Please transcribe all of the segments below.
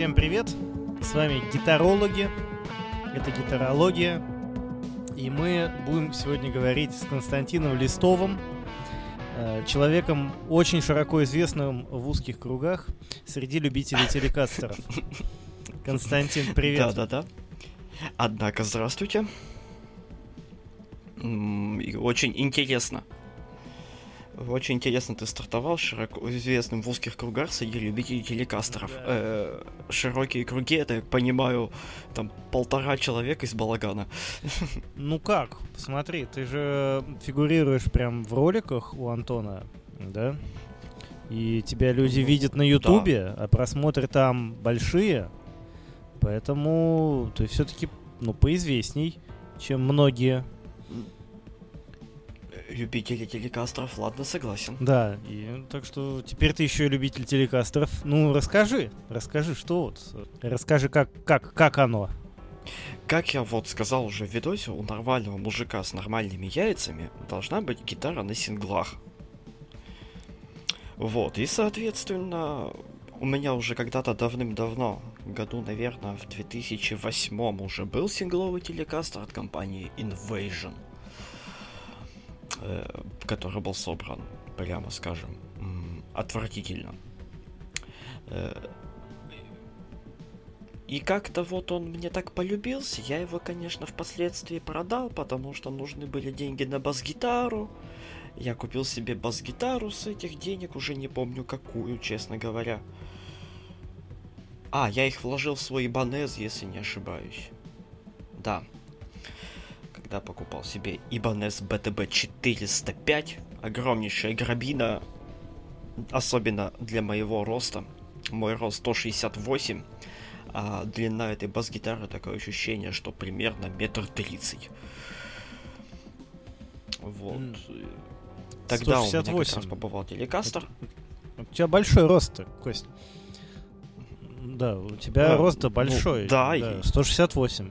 Всем привет! С вами гитарологи. Это гитарология. И мы будем сегодня говорить с Константином Листовым, э, человеком очень широко известным в узких кругах среди любителей телекастеров. Константин, привет. Да-да-да. Однако, здравствуйте. Очень интересно очень интересно ты стартовал широко известным в узких кругах среди любителей телекастеров. Э, широкие круги, это, я понимаю, там полтора человека из балагана. Ну как? Смотри, ты же фигурируешь прям в роликах у Антона, да? И тебя люди ну, видят на Ютубе, да. а просмотры там большие. Поэтому ты все-таки, ну, поизвестней, чем многие любители телекастеров, ладно, согласен. Да, и так что теперь ты еще любитель телекастеров. Ну, расскажи, расскажи, что вот, расскажи, как, как, как оно. Как я вот сказал уже в видосе, у нормального мужика с нормальными яйцами должна быть гитара на синглах. Вот, и соответственно, у меня уже когда-то давным-давно, году, наверное, в 2008 уже был сингловый телекастер от компании Invasion – который был собран, прямо скажем, отвратительно. Э, и как-то вот он мне так полюбился, я его, конечно, впоследствии продал, потому что нужны были деньги на бас-гитару. Я купил себе бас-гитару с этих денег, уже не помню какую, честно говоря. А, я их вложил в свой Ибанез, если не ошибаюсь. Да, когда покупал себе Ibanez BTB 405. Огромнейшая грабина, особенно для моего роста. Мой рост 168, а длина этой бас-гитары такое ощущение, что примерно метр тридцать. Вот. Mm. Тогда 168. у меня как раз побывал телекастер. У тебя большой рост, Кость. Да, у тебя а, рост ну, большой. Ну, да, да 168.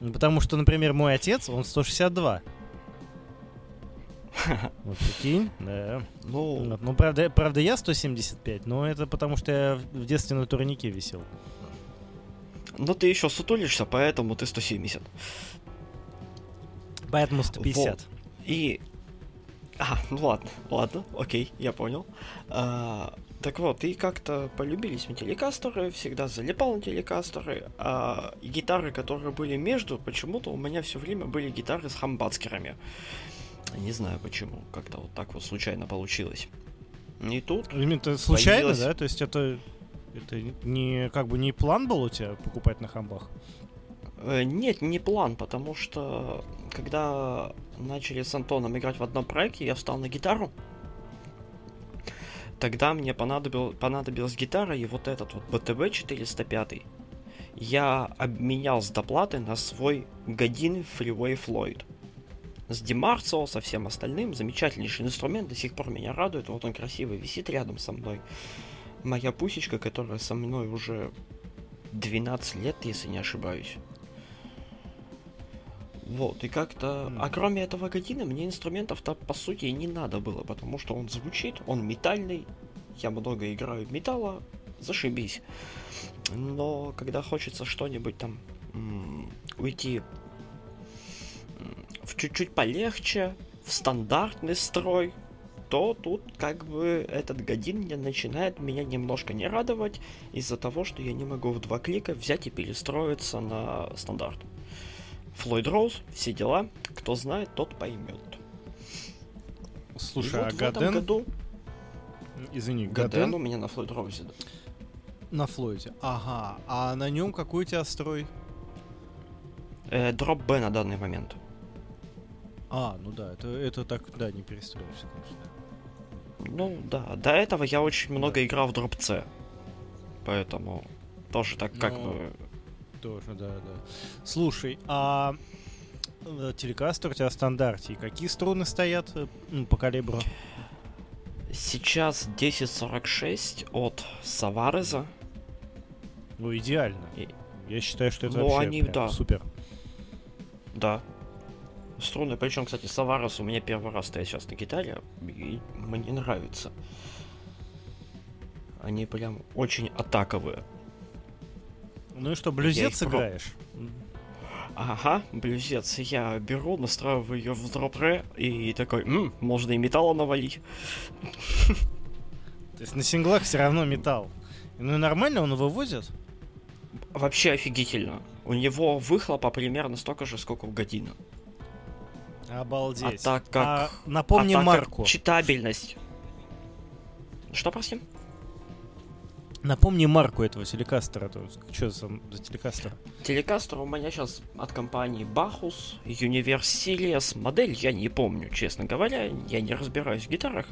Ну, потому что, например, мой отец, он 162. Вот прикинь, да. Ну, ну правда, правда, я 175, но это потому что я в детстве на турнике висел. Но ты еще сутулишься, поэтому ты 170. Поэтому 150. Вот. И... А, ну ладно, ладно, окей, я понял. А, так вот, и как-то полюбились мне телекастеры, всегда залипал на телекастеры, а гитары, которые были между, почему-то у меня все время были гитары с хамбацкерами. Не знаю почему, как-то вот так вот случайно получилось. И тут... Именно случайно, появилась... да? То есть это, это не как бы не план был у тебя покупать на хамбах? Э, нет, не план, потому что когда начали с Антоном играть в одном проекте, я встал на гитару, Тогда мне понадобил, понадобилась гитара и вот этот вот BTB 405. Я обменял с доплаты на свой годин Freeway Floyd. С Демарцо, со всем остальным. Замечательнейший инструмент, до сих пор меня радует. Вот он красивый, висит рядом со мной. Моя пусечка, которая со мной уже 12 лет, если не ошибаюсь. Вот, и как-то... А кроме этого година мне инструментов-то по сути не надо было, потому что он звучит, он метальный, я много играю металла, зашибись. Но когда хочется что-нибудь там м- уйти в чуть-чуть полегче, в стандартный строй, то тут как бы этот годин начинает меня немножко не радовать из-за того, что я не могу в два клика взять и перестроиться на стандарт. Флойд Роуз, все дела. Кто знает, тот поймет. Слушай, вот а Гаден... году... Извини, Гаден... Гаден у меня на Флойд Роузе. На Флойде. Ага. А на нем какой у тебя строй? Э, дроп Б на данный момент. А, ну да, это, это так, да, не перестроишься, конечно. Ну да, до этого я очень много да. играл в дроп С. Поэтому тоже так Но... как бы тоже, да, да. Слушай, а э, телекастер у тебя в стандарте. Какие струны стоят э, ну, по калибру? Сейчас 1046 от Савареза. Ну, идеально. И... Я считаю, что это ну, вообще они, да. супер. Да. Струны, причем, кстати, Саварес у меня первый раз стоит сейчас на гитаре, и мне нравится. Они прям очень атаковые. Ну и что, блюзец Я играешь? Ага, блюзец. Я беру, настраиваю ее в дропре и такой, «М, можно и металла навалить. То есть на синглах все равно металл. Ну и нормально он его вывозит? Вообще офигительно. У него выхлопа примерно столько же, сколько у Година. Обалдеть. А так как- А напомни а так как марку. читабельность. Что, прости? Напомни марку этого телекастера. Что за, за телекастер? Телекастер у меня сейчас от компании Bacchus, Universe Series. Модель я не помню, честно говоря. Я не разбираюсь в гитарах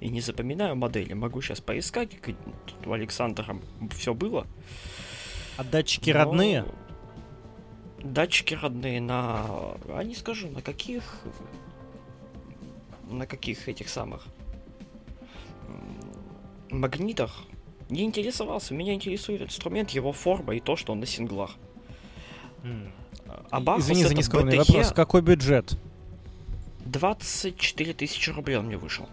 и не запоминаю модели. Могу сейчас поискать. Тут у Александра все было. А датчики Но родные? Датчики родные на... А не скажу, на каких... На каких этих самых... Магнитах. Не интересовался. Меня интересует инструмент, его форма и то, что он на синглах. М. А Bacchus Извини за это нескромный BTE вопрос. Какой бюджет? 24 тысячи рублей он мне вышел.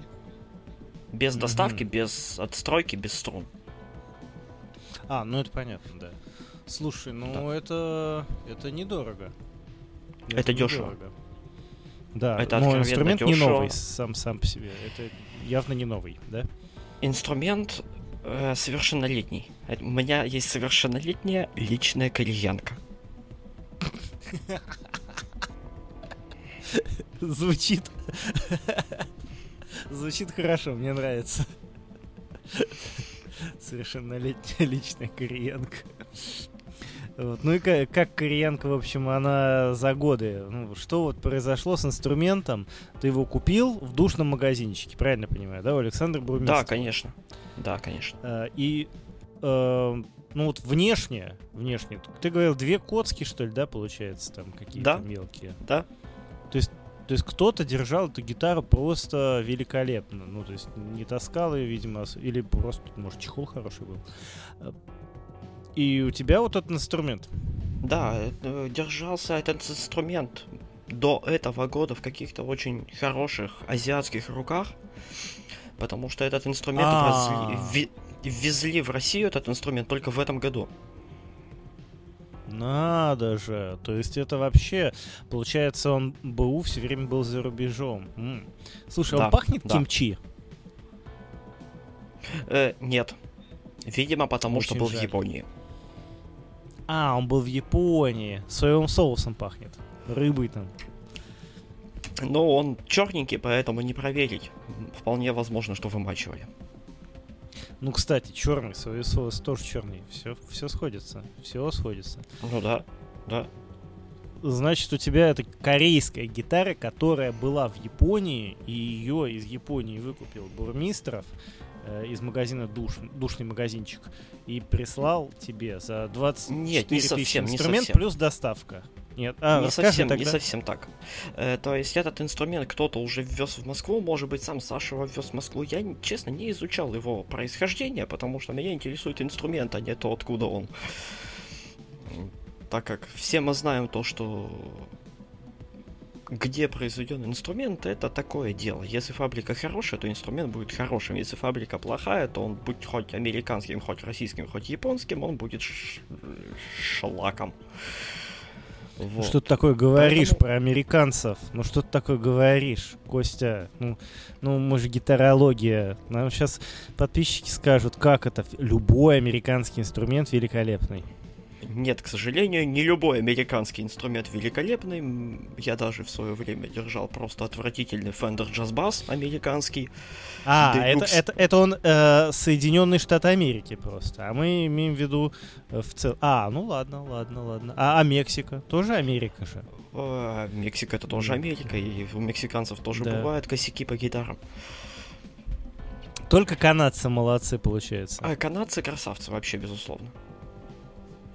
Без Мгм. доставки, без отстройки, без струн. А, ну это понятно, да. Слушай, ну это это недорого. Это дешево. недорого. Да, Это но инструмент не дешево. новый сам сам по себе. Это явно не новый, да? Инструмент э, совершеннолетний. У меня есть совершеннолетняя личная кореянка. Звучит. Звучит хорошо, мне нравится. Совершеннолетняя личная кореянка. Вот. Ну и как, как кореянка, в общем, она за годы. Ну, что вот произошло с инструментом? Ты его купил в душном магазинчике, правильно понимаю, да, у Александра Бурмистр? Да, конечно. Да, конечно. Э, И, э, ну вот внешне, внешне, ты говорил, две коцки, что ли, да, получается, там какие-то Да. мелкие? Да. То есть, то есть кто-то держал эту гитару просто великолепно. Ну, то есть не таскал ее, видимо, или просто, может, чехол хороший был. И у тебя вот этот инструмент. Да, э, держался этот инструмент до этого года в каких-то очень хороших азиатских руках, потому что этот инструмент А. ввезли в Россию этот инструмент только в этом году. Надо же. То есть это вообще, получается, он БУ все время был за рубежом. Слушай, Да, он пахнет да. кимчи? Э, нет. Видимо, потому что был в. Японии. А, он был в Японии. Соевым соусом пахнет. Рыбой там. Но он черненький, поэтому не проверить. Вполне возможно, что вымачивали. Ну, кстати, черный соевый соус тоже черный. Все, все сходится. Все сходится. Ну да, да. Значит, у тебя это корейская гитара, которая была в Японии, и ее из Японии выкупил Бурмистров из магазина душ, душный магазинчик и прислал тебе за 24 Нет, не тысячи совсем, не инструмент совсем. плюс доставка. Нет, а, не, совсем, не тогда. совсем так. Э, то есть этот инструмент кто-то уже ввез в Москву, может быть, сам Саша ввез в Москву. Я, честно, не изучал его происхождение, потому что меня интересует инструмент, а не то, откуда он. Так как все мы знаем то, что где произведен инструмент, это такое дело. Если фабрика хорошая, то инструмент будет хорошим. Если фабрика плохая, то он будет хоть американским, хоть российским, хоть японским, он будет ш- шлаком. Вот. Что ты такое говоришь Поэтому- про американцев? Ну что ты такое говоришь, Костя? Ну, ну мы же гитарология. Нам сейчас подписчики скажут, как это. Любой американский инструмент великолепный. Нет, к сожалению, не любой американский инструмент великолепный. Я даже в свое время держал просто отвратительный Fender Jazz Bass американский. А, Deluxe. это, это, это он э, Соединенные Штаты Америки просто. А мы имеем в виду э, в целом. А, ну ладно, ладно, ладно. А, а Мексика? Тоже Америка же. Мексика это тоже Америка, и у мексиканцев тоже Да. бывают косяки по гитарам. Только канадцы молодцы, получается. А канадцы красавцы вообще, безусловно.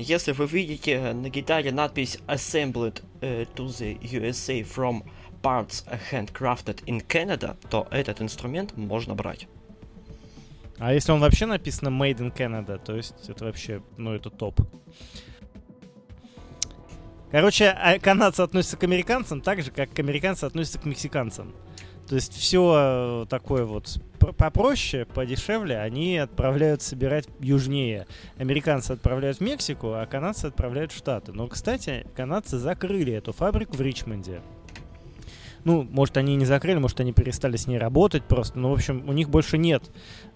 Если вы видите на гитаре надпись Assembled э, to the USA from parts handcrafted in Canada, то этот инструмент можно брать. А если он вообще написано Made in Canada, то есть это вообще, ну, это топ. Короче, а канадцы относятся к американцам так же, как американцы относятся к мексиканцам. То есть все такое вот попроще, подешевле, они отправляют собирать южнее. Американцы отправляют в Мексику, а канадцы отправляют в Штаты. Но, кстати, канадцы закрыли эту фабрику в Ричмонде. Ну, может, они не закрыли, может, они перестали с ней работать просто. Но, в общем, у них больше нет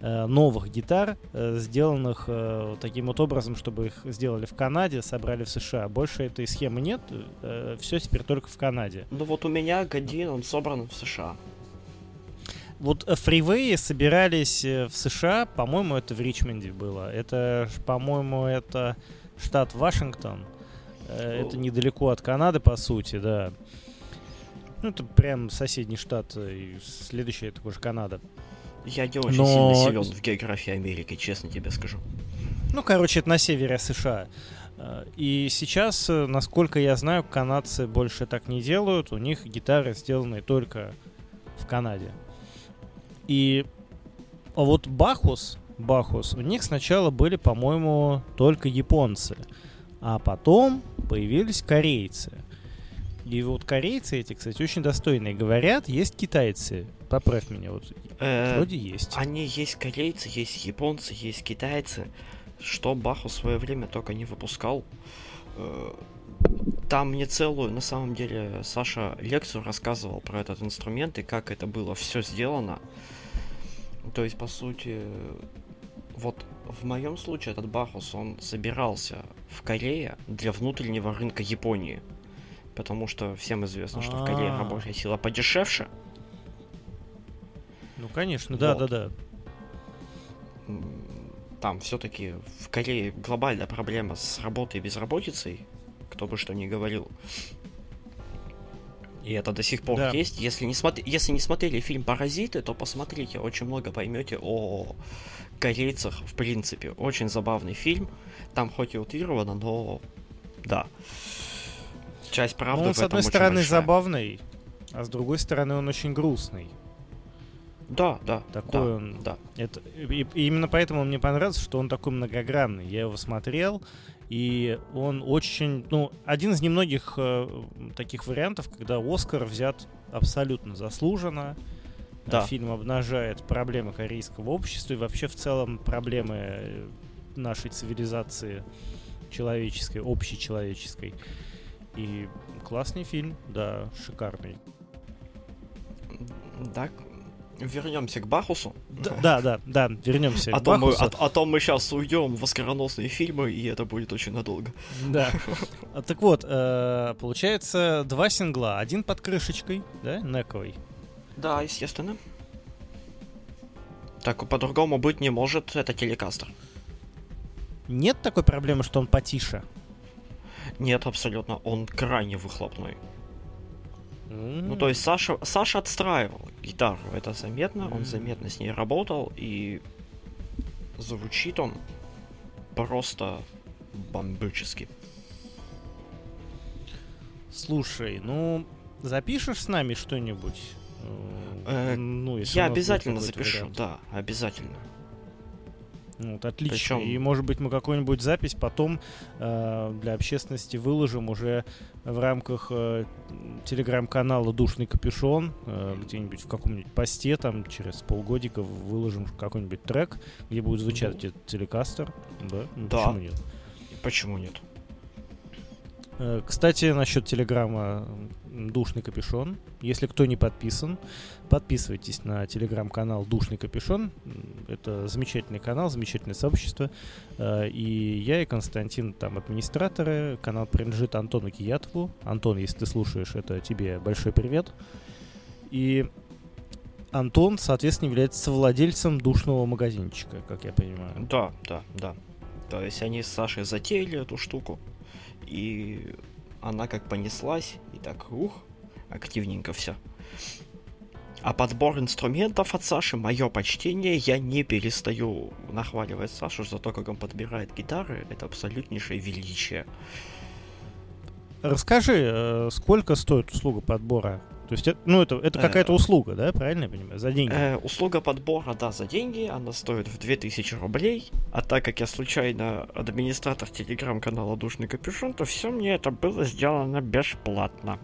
э, новых гитар, э, сделанных э, таким вот образом, чтобы их сделали в Канаде, собрали в США. Больше этой схемы нет. Э, все теперь только в Канаде. Ну вот у меня Годин, он собран в США. Вот фривеи собирались э, в США, по-моему, это в Ричмонде было. Это, по-моему, это штат Вашингтон. Э, это недалеко от Канады, по сути, да. Ну, это прям соседний штат, э, и следующий это уже Канада. Я не очень Но... сильно силен в географии Америки, честно тебе скажу. Ну, короче, это на севере США. Э, и сейчас, э, насколько я знаю, канадцы больше так не делают. У них гитары сделаны только в Канаде. И а вот Бахус, Бахус, у них сначала были, по-моему, только японцы. А потом появились корейцы. И вот корейцы эти, кстати, очень достойные. Говорят, есть китайцы. Поправь меня, вот э, вроде есть. Они есть корейцы, есть японцы, есть китайцы. Что Баху в свое время только не выпускал. Там мне целую, на самом деле, Саша лекцию рассказывал про этот инструмент и как это было все сделано. То есть, по сути, вот в моем случае этот Бахус, он собирался в Корее для внутреннего рынка Японии потому что всем известно, что в Корее а. рабочая сила подешевше. Ну, конечно, да, да, да. Там все-таки в Корее глобальная проблема с работой и безработицей, кто бы что ни говорил. И это до сих пор да. есть. Если не, смотри, если не смотрели фильм Паразиты, то посмотрите, очень много поймете о корейцах в принципе. Очень забавный фильм. Там хоть и утрировано, но да часть правды ну, он, с одной стороны, большая. забавный, а с другой стороны, он очень грустный. Да, да. Такой да, он. Да. Это, и, и именно поэтому мне понравился, что он такой многогранный. Я его смотрел, и он очень, ну, один из немногих э, таких вариантов, когда Оскар взят абсолютно заслуженно. Да. Фильм обнажает проблемы корейского общества и вообще в целом проблемы нашей цивилизации человеческой, общечеловеческой. И классный фильм, да, шикарный. Так, вернемся к Бахусу. Да, да, да, да вернемся а к то Бахусу. Мы, а, а то мы сейчас уйдем в оскароносные фильмы, и это будет очень надолго. Да. А, так вот, э, получается два сингла. Один под крышечкой, да, нековый. Да, естественно. Так по-другому быть не может, это телекастер. Нет такой проблемы, что он потише? Нет, абсолютно. Он крайне выхлопной. Mm-hmm. Ну, то есть Саша, Саша отстраивал гитару, это заметно, mm-hmm. он заметно с ней работал, и звучит он просто бомбически. Слушай, ну, запишешь с нами что-нибудь? Э, ну, если я обязательно запишу, вариант. да, обязательно. Вот, отлично. Причем... И, может быть, мы какую-нибудь запись потом э, для общественности выложим уже в рамках э, телеграм-канала «Душный капюшон», э, где-нибудь в каком-нибудь посте, там, через полгодика выложим какой-нибудь трек, где будет звучать ну... этот телекастер. Да? Ну, да. Почему нет? Почему нет? Э, кстати, насчет телеграмма Душный Капюшон. Если кто не подписан, подписывайтесь на телеграм-канал Душный Капюшон. Это замечательный канал, замечательное сообщество. Э, и я и Константин там администраторы. Канал принадлежит Антону Киятову. Антон, если ты слушаешь, это тебе большой привет. И Антон, соответственно, является владельцем душного магазинчика, как я понимаю. Да, да, да. То есть они с Сашей затеяли эту штуку и она как понеслась, и так, ух, активненько все. А подбор инструментов от Саши, мое почтение, я не перестаю нахваливать Сашу за то, как он подбирает гитары. Это абсолютнейшее величие. Расскажи, э, сколько стоит услуга подбора то есть, ну, это, это какая-то э, услуга, да, правильно я понимаю? За деньги? Э, услуга подбора, да, за деньги. Она стоит в 2000 рублей. А так как я случайно администратор телеграм-канала Душный Капюшон, то все мне это было сделано бесплатно.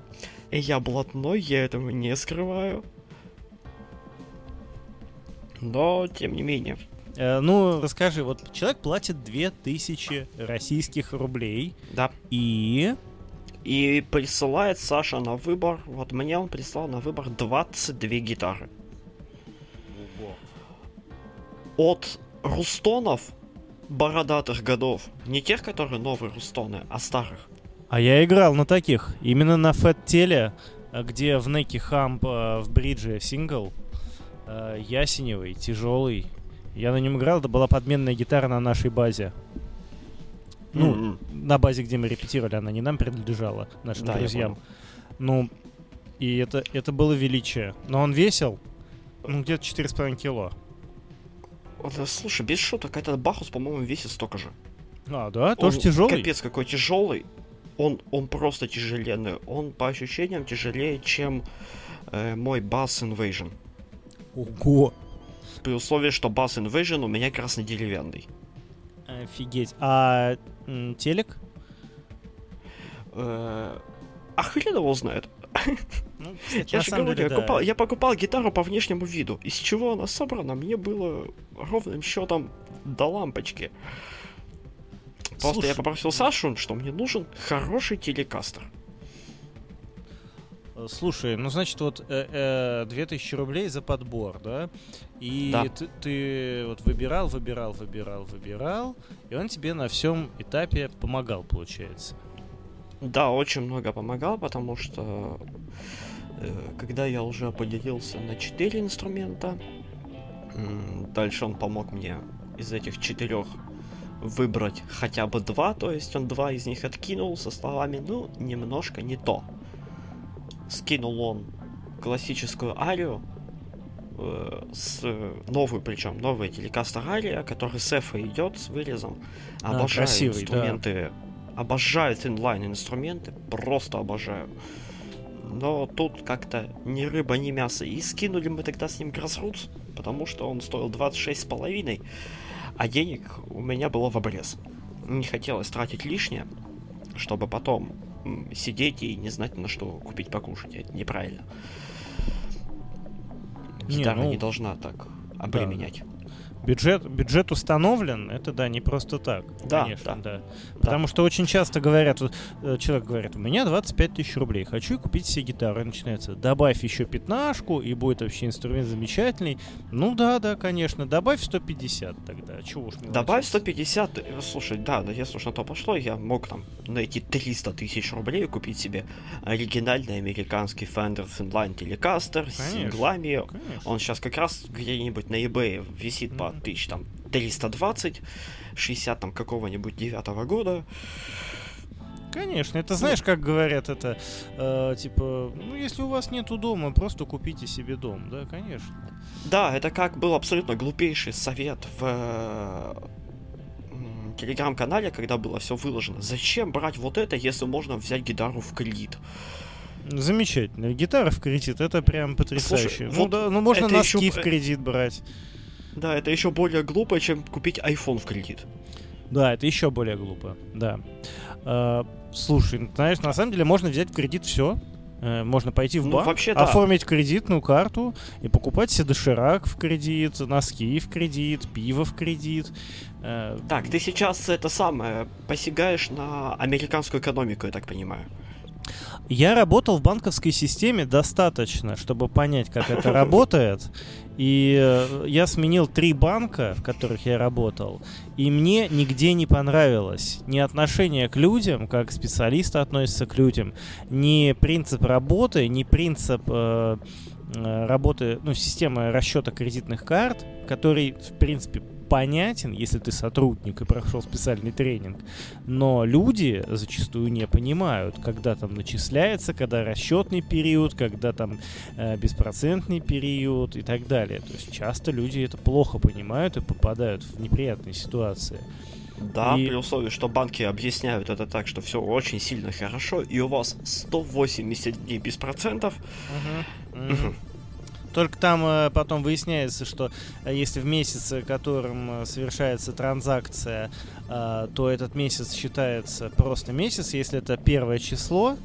И я блатной, я этого не скрываю. Но, тем не менее. Э, ну, расскажи, вот человек платит 2000 российских рублей. Да. И... И присылает Саша на выбор, вот мне он прислал на выбор 22 гитары. От рустонов бородатых годов. Не тех, которые новые рустоны, а старых. А я играл на таких. Именно на Fat Теле, где в Неки Хамп в бридже сингл. Э, ясеневый, тяжелый. Я на нем играл, это была подменная гитара на нашей базе. Ну, mm-hmm. на базе, где мы репетировали, она не нам принадлежала, нашим да, друзьям. Ну, и это, это было величие. Но он весил, ну, где-то 4,5 кило. Да, слушай, без шуток, этот Бахус, по-моему, весит столько же. А, да? Тоже он, тяжелый? Капец, какой тяжелый. Он, он просто тяжеленный. Он, по ощущениям, тяжелее, чем э, мой Bass Invasion. Ого! При условии, что Bass Invasion у меня красно-деревянный. Офигеть. А м, телек? Э, а хрен его знает. Ну, я же говорю, я, купал, я покупал гитару по внешнему виду. Из чего она собрана, мне было ровным счетом до лампочки. Просто Слушай, я попросил Сашу, что мне нужен хороший телекастер. Э, слушай, ну значит вот э, э, 2000 рублей за подбор, да? И да. Ты, ты вот выбирал, выбирал, выбирал, выбирал, и он тебе на всем этапе помогал, получается. Да, очень много помогал, потому что э, когда я уже поделился на 4 инструмента, дальше он помог мне из этих четырех выбрать хотя бы два, то есть он два из них откинул со словами, ну, немножко не то скинул он классическую арию, э, с новую, причем новая телекастер ария, который с идет с вырезом. А, обожаю а, красивый, инструменты. Да. Обожаю инлайн инструменты, просто обожаю. Но тут как-то ни рыба, ни мясо. И скинули мы тогда с ним Grassroots, потому что он стоил 26,5, а денег у меня было в обрез. Не хотелось тратить лишнее, чтобы потом сидеть и не знать, на что купить покушать. Это неправильно. Гитара не, ну, не должна так обременять. Да бюджет, бюджет установлен, это да, не просто так. Да, конечно, да. да. Потому что очень часто говорят, вот, э, человек говорит, у меня 25 тысяч рублей, хочу купить себе гитару. И начинается, добавь еще пятнашку, и будет вообще инструмент замечательный. Ну да, да, конечно, добавь 150 тогда, чего уж Добавь 150, э, слушай, да, да, если уж на то пошло, я мог там найти 300 тысяч рублей и купить себе оригинальный американский Fender Finline Telecaster с синглами. Конечно. Он сейчас как раз где-нибудь на eBay висит mm-hmm. по тысяч там 320, 60 там какого-нибудь девятого года. Конечно, это знаешь, как говорят это, э, типа, ну если у вас нету дома, просто купите себе дом, да, конечно. Да, это как был абсолютно глупейший совет в э, телеграм-канале, когда было все выложено. Зачем брать вот это, если можно взять гитару в кредит? Замечательно. Гитара в кредит, это прям потрясающе. Слушай, ну вот да, ну можно носки еще... в кредит брать. Да, это еще более глупо, чем купить iPhone в кредит. Да, это еще более глупо, да. Э, слушай, ну, знаешь, на самом деле можно взять в кредит все. Э, можно пойти в ну, банк, вообще, да. оформить кредитную карту и покупать себе доширак в кредит, носки в кредит, пиво в кредит. Э, так, ты сейчас это самое посягаешь на американскую экономику, я так понимаю. Я работал в банковской системе достаточно, чтобы понять, как это работает. И э, я сменил три банка, в которых я работал, и мне нигде не понравилось ни отношение к людям, как специалисты относятся к людям, ни принцип работы, ни принцип э, э работы, ну, системы расчета кредитных карт, который, в принципе, понятен, если ты сотрудник и прошел специальный тренинг, но люди зачастую не понимают, когда там начисляется, когда расчетный период, когда там э, беспроцентный период и так далее. То есть часто люди это плохо понимают и попадают в неприятные ситуации. Да, и... при условии, что банки объясняют это так, что все очень сильно хорошо, и у вас 180 дней без процентов. Угу. Угу. Только там э, потом выясняется, что э, если в месяц, которым э, совершается транзакция, то этот месяц считается просто месяц. Если это первое число,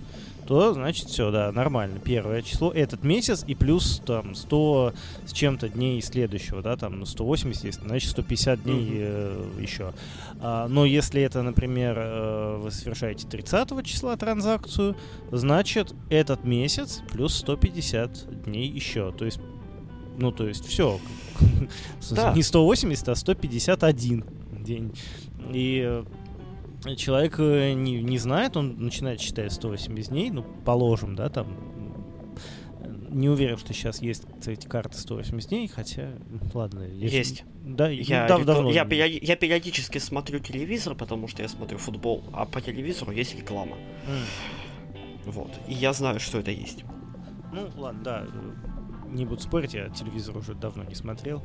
то значит все, да, нормально. Первое число этот месяц и плюс там 100 с чем-то дней следующего, да, там ну, 180, если, значит 150 дней э, еще. А, но если это, например, э, вы совершаете 30 числа транзакцию, значит этот месяц плюс 150 дней еще. То есть, ну, то есть все. Да. Не 180, а 151 день. И э, человек э, не, не знает, он начинает считать 180 дней, ну, положим, да, там. Не уверен, что сейчас есть эти карты 180 дней, хотя, ладно. я- Есть. Да, Я, ну, дав- давно. я, периоди- я периодически смотрю телевизор, потому что я смотрю футбол, а по телевизору есть реклама. М. Вот. И я знаю, что это есть. Ну, ладно, да. Не буду спорить, я телевизор уже давно не смотрел.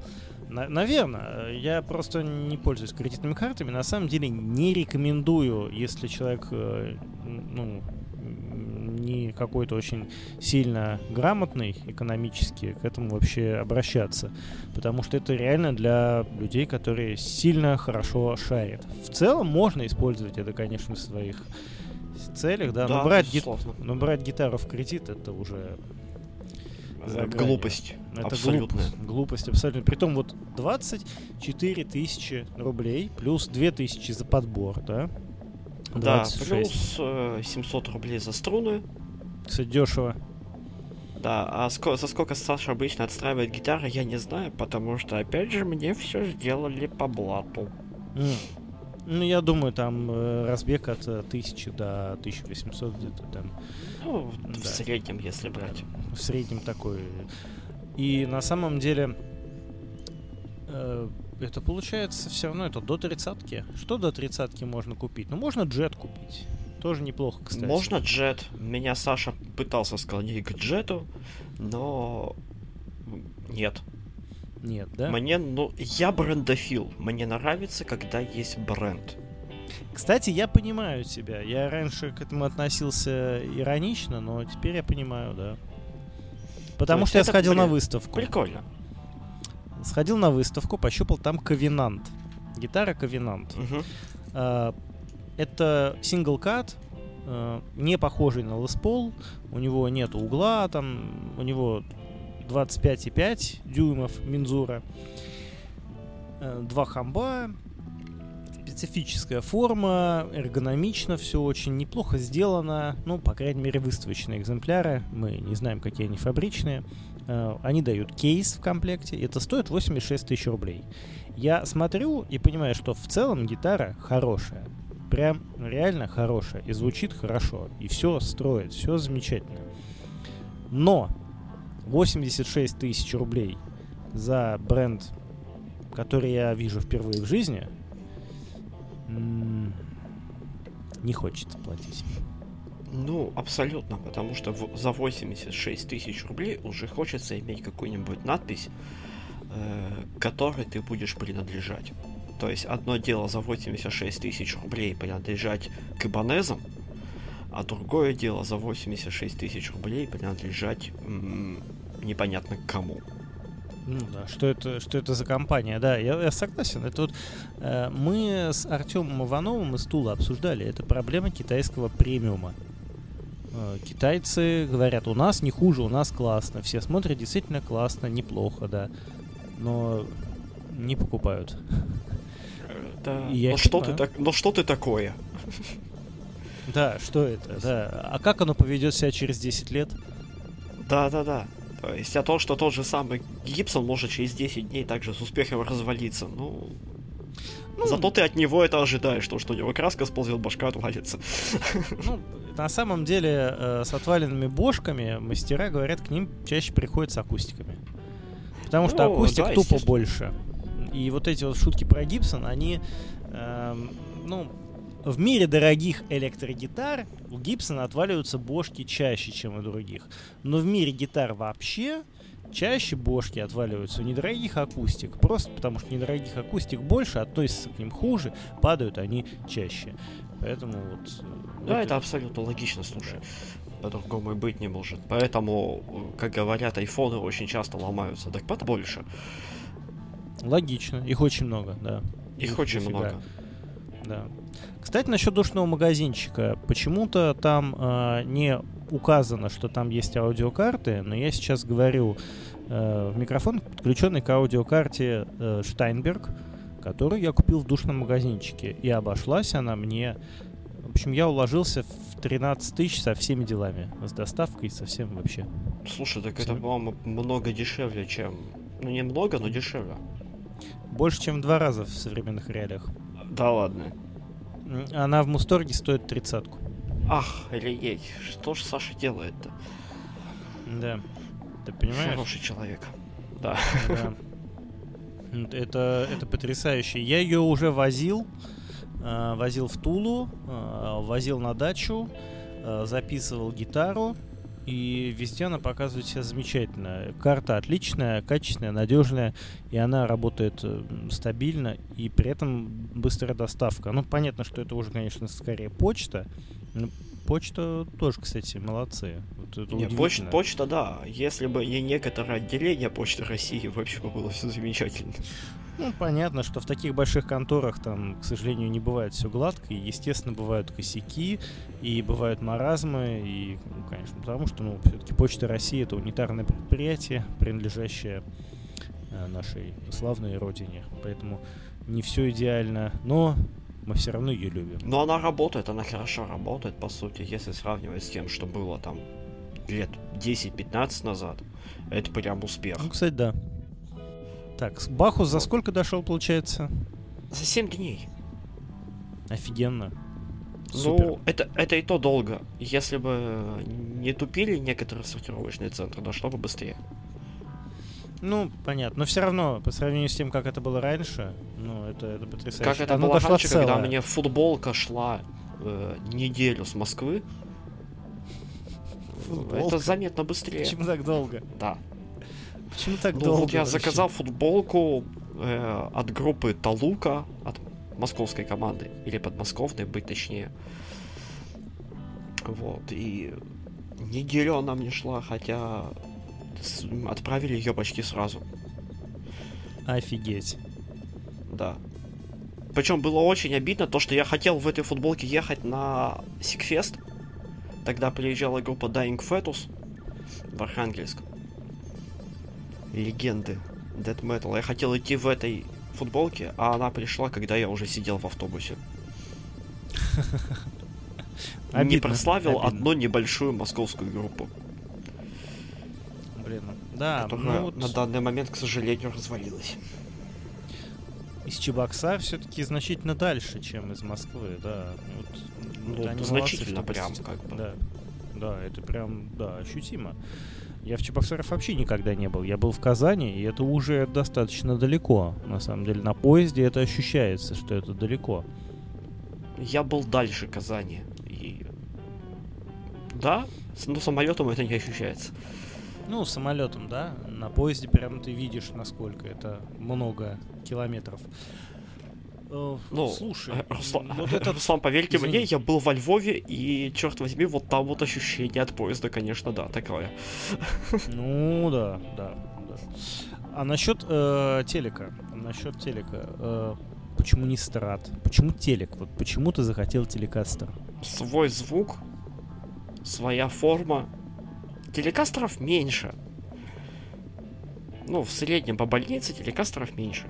наверное, я просто не пользуюсь кредитными картами. На самом деле не рекомендую, если человек, э, ну, не какой-то очень сильно грамотный экономически, к этому вообще обращаться. Потому что это реально для людей, которые сильно хорошо шарят. В целом можно использовать это, конечно, в своих целях, да, но брать, но брать гитару в кредит это уже за Э, гранью. Глупость. это Абсолютная. глупость, глупость абсолютно. Притом вот 24 тысячи рублей плюс 2 тысячи за подбор, да? Да, 26. плюс э, 700 рублей за струны. Кстати, дешево. Да, а ско- за сколько Саша обычно отстраивает гитары, я не знаю, потому что, опять же, мне все сделали по блату. М. Ну, я думаю, там э, разбег от э, 1000 до 1800 где-то там. Ну, в Да. среднем, если брать. в среднем такой. И на самом деле э, это получается все равно это до тридцатки. Что до тридцатки можно купить? Ну, можно джет купить. Тоже неплохо, кстати. Можно джет. Меня Саша пытался склонить к джету, но нет. Нет, да? Мне, ну, я брендофил. Мне нравится, когда есть бренд. Кстати, я понимаю тебя. Я раньше к этому относился иронично, но теперь я понимаю, да. Потому что я сходил на блин, выставку. Прикольно. Сходил на выставку, пощупал там Ковенант. Гитара Ковенант. Мгм. А, Это сингл-кат, а, не похожий на Les Paul. У него нет угла, там у него 25,5 дюймов мензура. Э, Два хамба, специфическая форма, эргономично все очень неплохо сделано. Ну, по крайней мере, выставочные экземпляры. Мы не знаем, какие они фабричные. Э, Они дают кейс в комплекте. Это стоит 86 тысяч рублей. Я смотрю и понимаю, что в целом гитара хорошая. Прям реально хорошая. И звучит хорошо. И все строит. Все замечательно. Но 86 тысяч рублей за бренд, который я вижу впервые в жизни, не хочется платить. Ну, абсолютно, потому что в- за 86 тысяч рублей уже хочется иметь какую-нибудь надпись, э, которой ты будешь принадлежать. То есть одно дело за 86 тысяч рублей принадлежать к Ибанезам, а другое дело за 86 тысяч рублей принадлежать м, непонятно кому. Ну да, что это, что это за компания? Да, я, я согласен. Это вот э, мы с Артемом Ивановым из Тула обсуждали. Это проблема китайского премиума. Э, китайцы говорят, у нас не хуже, у нас классно. Все смотрят действительно классно, неплохо, да. Но не покупают. Да, я но что, ты так, но что ты такое? Да, что это, да. А как оно поведет себя через 10 лет? Да-да-да. То есть, а то, что тот же самый Гибсон может через 10 дней также с успехом развалиться, ну... Ну, Зато ты от него это ожидаешь, то, что у него краска сползет, башка отвалится. Ну, на самом деле, э, с отваленными бошками мастера, говорят, к ним чаще приходят с акустиками. Потому что Ну, акустик да, тупо больше. И вот эти вот шутки про Гибсон, они, эм, ну, в мире дорогих электрогитар у Гибсона отваливаются бошки чаще, чем у других. Но в мире гитар вообще чаще бошки отваливаются у недорогих акустик. Просто потому что недорогих акустик больше, относятся к ним хуже, падают они чаще. Поэтому вот... э, Да, вот это абсолютно логично, слушай. По-другому и быть не может. Поэтому, э, как говорят, айфоны очень часто ломаются. Так побольше. Логично. Их очень много, да. Их очень дофига. много. Да. Кстати, насчет душного магазинчика. Почему-то там а, не указано, что там есть аудиокарты, но я сейчас говорю э, в микрофон, подключенный к аудиокарте э, Steinberg, которую я купил в душном магазинчике. И обошлась она мне... В общем, я уложился в 13 тысяч со всеми делами. С доставкой, со всем вообще. Слушай, так это, по-моему, много дешевле, чем... Ну, не много, но дешевле. Больше, чем в два раза в современных реалиях. Да ладно. Она в Мусторге стоит тридцатку. Ах, ей, что ж Саша делает-то? Да. Ты понимаешь? Хороший человек. Да. да. Это, это потрясающе. Я ее уже возил, э, возил в Тулу, э, возил на дачу, э, записывал гитару, и везде она показывает себя замечательно. Карта отличная, качественная, надежная, и она работает э, стабильно, и при этом быстрая доставка. Ну, понятно, что это уже, конечно, скорее почта. Но почта тоже, кстати, молодцы. Вот это не, почта, почта, да. Если бы не некоторые отделения Почты России, вообще бы было все замечательно. Ну, понятно, что в таких больших конторах там, к сожалению, не бывает все гладко, и, естественно, бывают косяки, и бывают маразмы, и, ну, конечно, потому что, ну, все-таки Почта России — это унитарное предприятие, принадлежащее э, нашей славной родине, поэтому не все идеально, но мы все равно ее любим. Но она работает, она хорошо работает, по сути, если сравнивать с тем, что было там лет 10-15 назад. Это прям успех. Ну, кстати, да. Так, Бахус за сколько дошел, получается? За 7 дней. Офигенно. Ну, Супер. Ну, это, это и то долго. Если бы не тупили некоторые сортировочные центры, дошло бы быстрее. Ну, понятно. Но все равно, по сравнению с тем, как это было раньше, ну, это, это потрясающе. Как это Оно было раньше, целая. когда мне футболка шла э, неделю с Москвы. Футболка? Это заметно быстрее. Почему так долго? Да. Почему так ну, долго? Вот я заказал футболку э, от группы Талука, от московской команды, или подмосковной, быть точнее. Вот, и неделю она мне шла, хотя отправили ее почти сразу. Офигеть. Да. Причем было очень обидно то, что я хотел в этой футболке ехать на Сикфест. Тогда приезжала группа Dying Fetus в Архангельск легенды Dead Metal. Я хотел идти в этой футболке, а она пришла, когда я уже сидел в автобусе. Не прославил одну небольшую московскую группу. Да. Которая ну, вот... на данный момент, к сожалению, развалилась. Из Чебокса все-таки значительно дальше, чем из Москвы, да. Вот, ну, значительно молодцы, прям, как бы. Да, да, это прям, да, ощутимо. Я в Чебоксарах вообще никогда не был. Я был в Казани, и это уже достаточно далеко. На самом деле, на поезде это ощущается, что это далеко. Я был дальше Казани. И... Да, но самолетом это не ощущается. Ну, самолетом, да. На поезде прям ты видишь, насколько это много километров. Э, ну, слушай, Руслан, вот это... Руслан, поверьте Извини. мне, я был во Львове, и, черт возьми, вот там вот ощущение от поезда, конечно, да, такое. Ну, да, да, да. А насчет э, телека, насчет телека, э, почему не страт? Почему телек? Вот почему ты захотел телекастер? Свой звук, своя форма. Телекастеров меньше. Ну, в среднем по больнице телекастеров меньше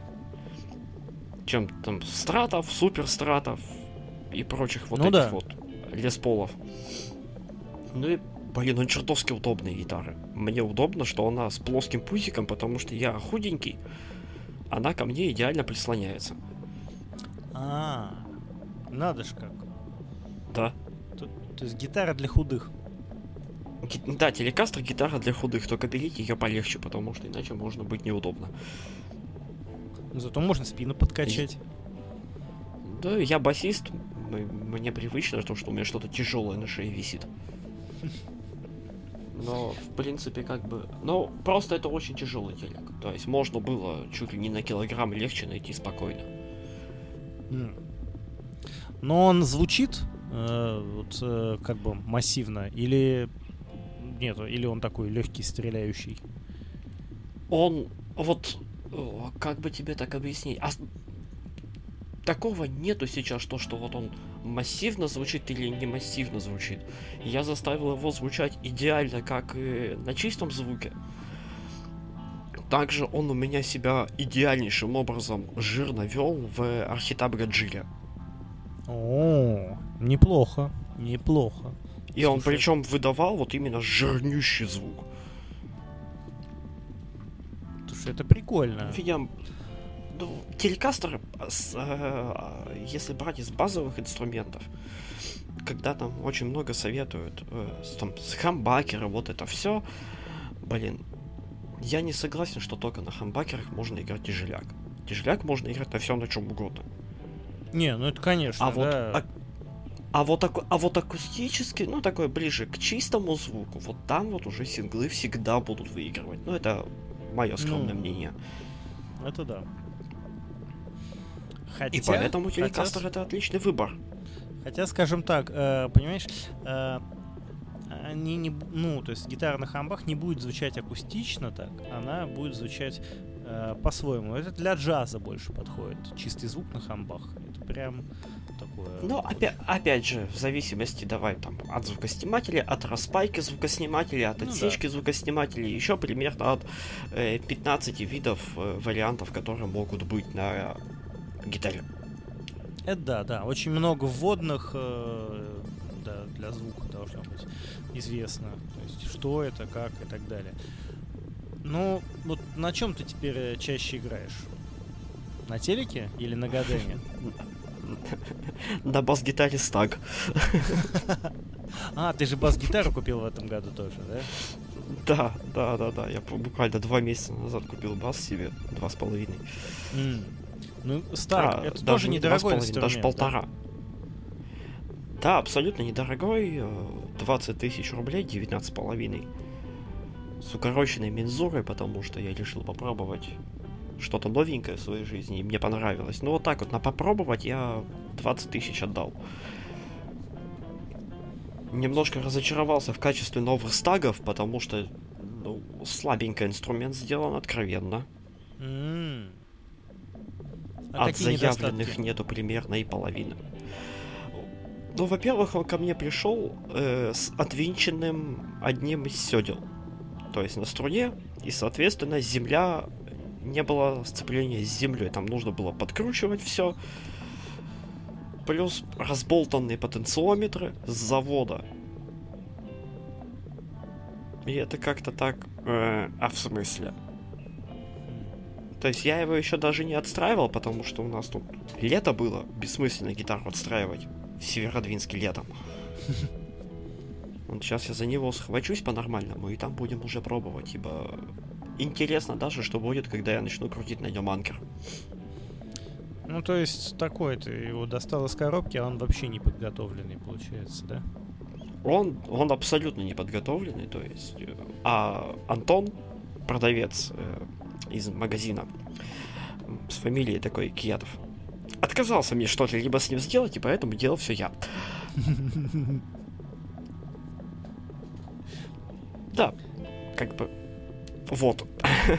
чем там стратов, суперстратов и прочих вот ну этих да. вот лесполов. Ну и, блин, он чертовски удобные гитары. Мне удобно, что она с плоским пузиком, потому что я худенький, она ко мне идеально прислоняется. А, надо ж как. Да. То, то есть гитара для худых. Да, телекастер гитара для худых, только берите ее полегче, потому что иначе можно быть неудобно. Зато можно спину подкачать. Да, я басист. Мне привычно, то, что у меня что-то тяжелое на шее висит. Но, в принципе, как бы... Ну, просто это очень тяжелый телек. То есть можно было чуть ли не на килограмм легче найти спокойно. Но он звучит э, вот, э, как бы массивно или нет, или он такой легкий, стреляющий? Он вот как бы тебе так объяснить? А... такого нету сейчас, то, что вот он массивно звучит или не массивно звучит. Я заставил его звучать идеально, как и на чистом звуке. Также он у меня себя идеальнейшим образом жирно вел в Архитаб Гаджиле. О, неплохо, неплохо. И он причем выдавал вот именно жирнющий звук. Слушай, это прикольно. Я, ну, телекастер, с, э, если брать из базовых инструментов, когда там очень много советуют, э, там, с хамбакера, вот это все, блин, я не согласен, что только на хамбакерах можно играть тяжеляк. Тяжеляк можно играть на всем, на чем угодно. Не, ну это конечно, а да. вот, а, а вот, аку, а вот акустически, ну, такой ближе к чистому звуку, вот там вот уже синглы всегда будут выигрывать. Ну, это мое скромное ну, мнение. Это да. Хотя, И поэтому Телекастер хотя... это отличный выбор. Хотя, скажем так, э, понимаешь, э, они не, ну, то есть гитара на хамбах не будет звучать акустично так, она будет звучать э, по-своему. Это для джаза больше подходит, чистый звук на хамбах. Прям такое. Ну, опять, опять же, в зависимости, давай там, от звукоснимателя, от распайки звукоснимателя, от ну, отсечки да. звукоснимателя, еще примерно от э, 15 видов э, вариантов, которые могут быть на гитаре. Это да, да. Очень много вводных э, да, для звука должно быть известно. То есть, что это, как и так далее. Ну, вот на чем ты теперь э, чаще играешь? На телеке или на гадене? На бас-гитаре стаг. А, ты же бас-гитару купил в этом году тоже, да? Да, да, да, да. Я буквально два месяца назад купил бас себе, два с половиной. Ну, стаг, это тоже недорогой инструмент. Даже полтора. Да, абсолютно недорогой. 20 э, тысяч рублей, 19 с половиной. С укороченной мензурой, потому что я решил попробовать что-то новенькое в своей жизни, и мне понравилось. Ну вот так вот, на попробовать я 20 тысяч отдал. Немножко разочаровался в качестве новых стагов, потому что ну, слабенький инструмент сделан откровенно. Mm. А От заявленных нету примерно и половины. Ну, во-первых, он ко мне пришел э, с отвинченным одним из седел. То есть на струне, и, соответственно, земля не было сцепления с землей. Там нужно было подкручивать все. Плюс разболтанные потенциометры с завода. И это как-то так... Э, а в смысле? То есть я его еще даже не отстраивал, потому что у нас тут лето было, бессмысленно гитару отстраивать в Северодвинске летом. Вот сейчас я за него схвачусь по-нормальному, и там будем уже пробовать, ибо интересно даже, что будет, когда я начну крутить на нем анкер. Ну, то есть, такой ты его достал из коробки, а он вообще не подготовленный, получается, да? Он, он абсолютно не подготовленный, то есть... Э, а Антон, продавец э, из магазина, с фамилией такой Киятов, отказался мне что-то либо с ним сделать, и поэтому делал все я. Да, как бы вот.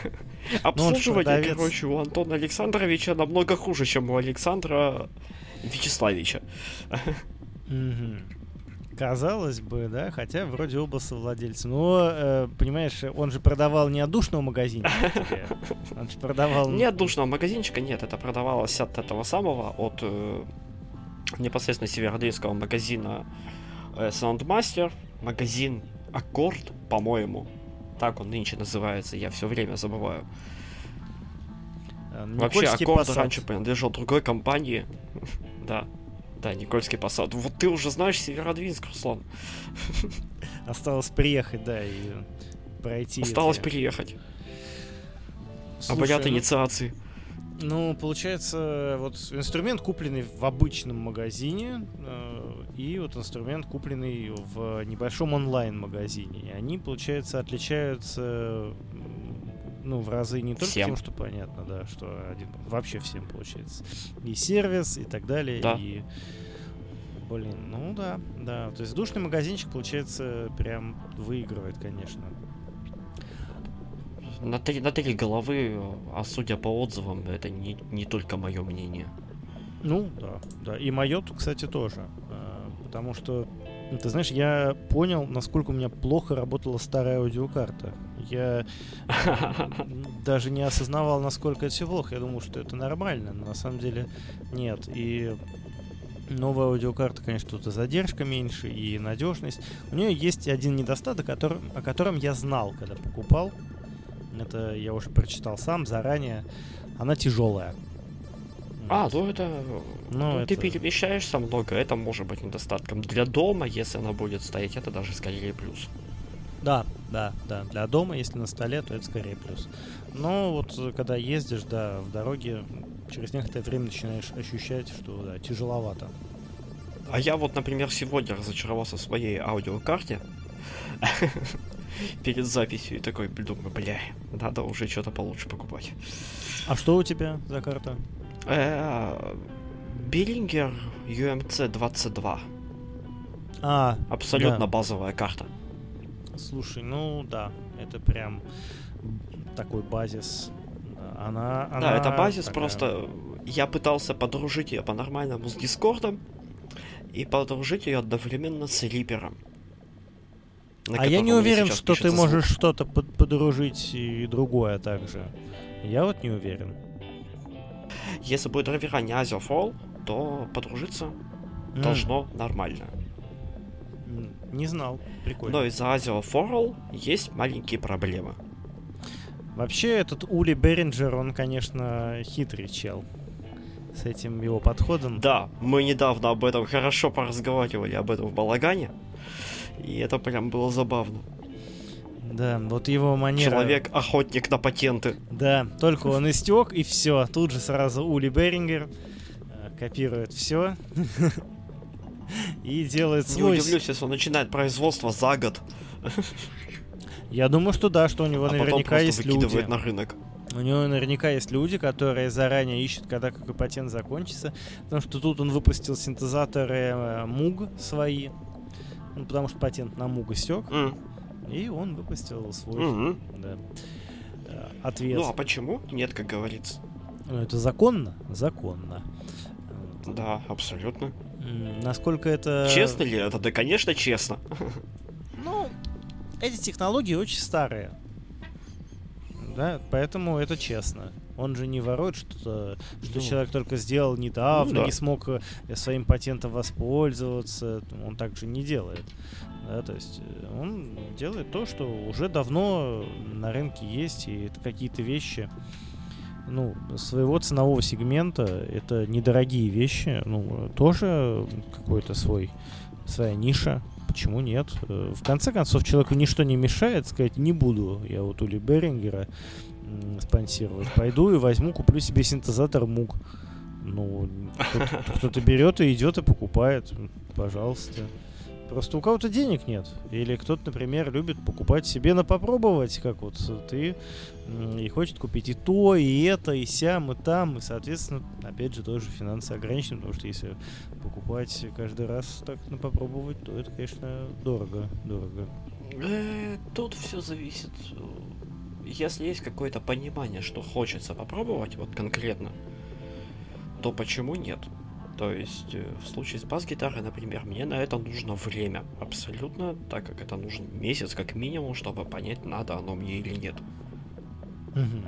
Обслуживание, ну, короче, у Антона Александровича намного хуже, чем у Александра Вячеславича. Казалось бы, да, хотя вроде оба совладельцы. Но, э, понимаешь, он же продавал не от душного магазинчика. Он же продавал... Не от душного магазинчика, нет, это продавалось от этого самого, от э, непосредственно северодвинского магазина э, Soundmaster, магазин Аккорд, по-моему. Так он нынче называется, я все время забываю. Э, Вообще, Аккорд раньше принадлежал другой компании. да. Да, Никольский посад. Вот ты уже знаешь Северодвинск, Руслан. Осталось приехать, да, и пройти. Осталось эти... приехать. Слушай, Обряд ну... инициации. Ну, получается, вот инструмент купленный в обычном магазине, э, и вот инструмент купленный в небольшом онлайн-магазине. И они, получается, отличаются ну, в разы не только всем. тем, что понятно, да, что один вообще всем получается. И сервис, и так далее, да. и Блин, ну да, да. То есть душный магазинчик, получается, прям выигрывает, конечно на три, на три головы, а судя по отзывам, это не, не только мое мнение. Ну, да, да. И мое, кстати, тоже. Потому что, ну, ты знаешь, я понял, насколько у меня плохо работала старая аудиокарта. Я даже не осознавал, насколько это все плохо. Я думал, что это нормально, но на самом деле нет. И новая аудиокарта, конечно, тут и задержка меньше, и надежность. У нее есть один недостаток, который, о котором я знал, когда покупал. Это я уже прочитал сам заранее. Она тяжелая. А, ну это... Ну, ну, это... Ты перемещаешься много, это может быть недостатком. Для дома, если она будет стоять, это даже скорее плюс. Да, да, да. Для дома, если на столе, то это скорее плюс. Но вот э, когда ездишь, да, в дороге, через некоторое время начинаешь ощущать, что да, тяжеловато. А я вот, например, сегодня разочаровался в своей аудиокарте перед записью и такой думаю, бля, надо уже что-то получше покупать. А что у тебя за карта? Behringer UMC 22. А, Абсолютно да. базовая карта. Слушай, ну да, это прям такой базис. Она, она да, это базис, такая... просто я пытался подружить ее по-нормальному с Дискордом и подружить ее одновременно с Рипером. А я не уверен, что ты звук. можешь что-то под подружить и другое также. Я вот не уверен. Если будет драйвера не Azure то подружиться mm. должно нормально. Не знал. Прикольно. Но из-за Azure Fall есть маленькие проблемы. Вообще, этот Ули Беринджер, он, конечно, хитрый чел. С этим его подходом. Да, мы недавно об этом хорошо поразговаривали, об этом в Балагане. И это прям было забавно. Да, вот его манера... Человек-охотник на патенты. Да, только он истек, и все. Тут же сразу Ули Берингер э, копирует все и делает свой... Не удивлюсь, если он начинает производство за год. Я думаю, что да, что у него а наверняка есть люди. на рынок. У него наверняка есть люди, которые заранее ищут, когда какой патент закончится. Потому что тут он выпустил синтезаторы э, Муг свои. Ну, потому что патент на Муг истек. Mm. И он выпустил свой mm-hmm. да, э, ответ. Ну а почему? Нет, как говорится. Ну, это законно? Законно. Да, абсолютно. Насколько это... Честно ли это? Да, конечно, честно. Ну, эти технологии очень старые. Да, поэтому это честно. Он же не ворует что-то, что ну, человек только сделал недавно, ну, да. не смог э, своим патентом воспользоваться. Он так же не делает. Да, то есть э, он делает то, что уже давно на рынке есть, и это какие-то вещи, ну, своего ценового сегмента, это недорогие вещи, ну, тоже какой-то свой, своя ниша, почему нет? Э, в конце концов, человеку ничто не мешает сказать, не буду я вот Ули Берингера спонсировать. Пойду и возьму, куплю себе синтезатор мук. Ну, кто-то берет и идет и покупает. Пожалуйста. Просто у кого-то денег нет. Или кто-то, например, любит покупать себе на попробовать, как вот ты, и хочет купить и то, и это, и сям, и там. И, соответственно, опять же, тоже финансы ограничены, потому что если покупать каждый раз так на попробовать, то это, конечно, дорого. Дорого. Э, тут все зависит. Если есть какое-то понимание, что хочется попробовать, вот конкретно, то почему нет? То есть э, в случае с бас-гитарой, например, мне на это нужно время. Абсолютно, так как это нужен месяц как минимум, чтобы понять, надо оно мне или нет. Угу.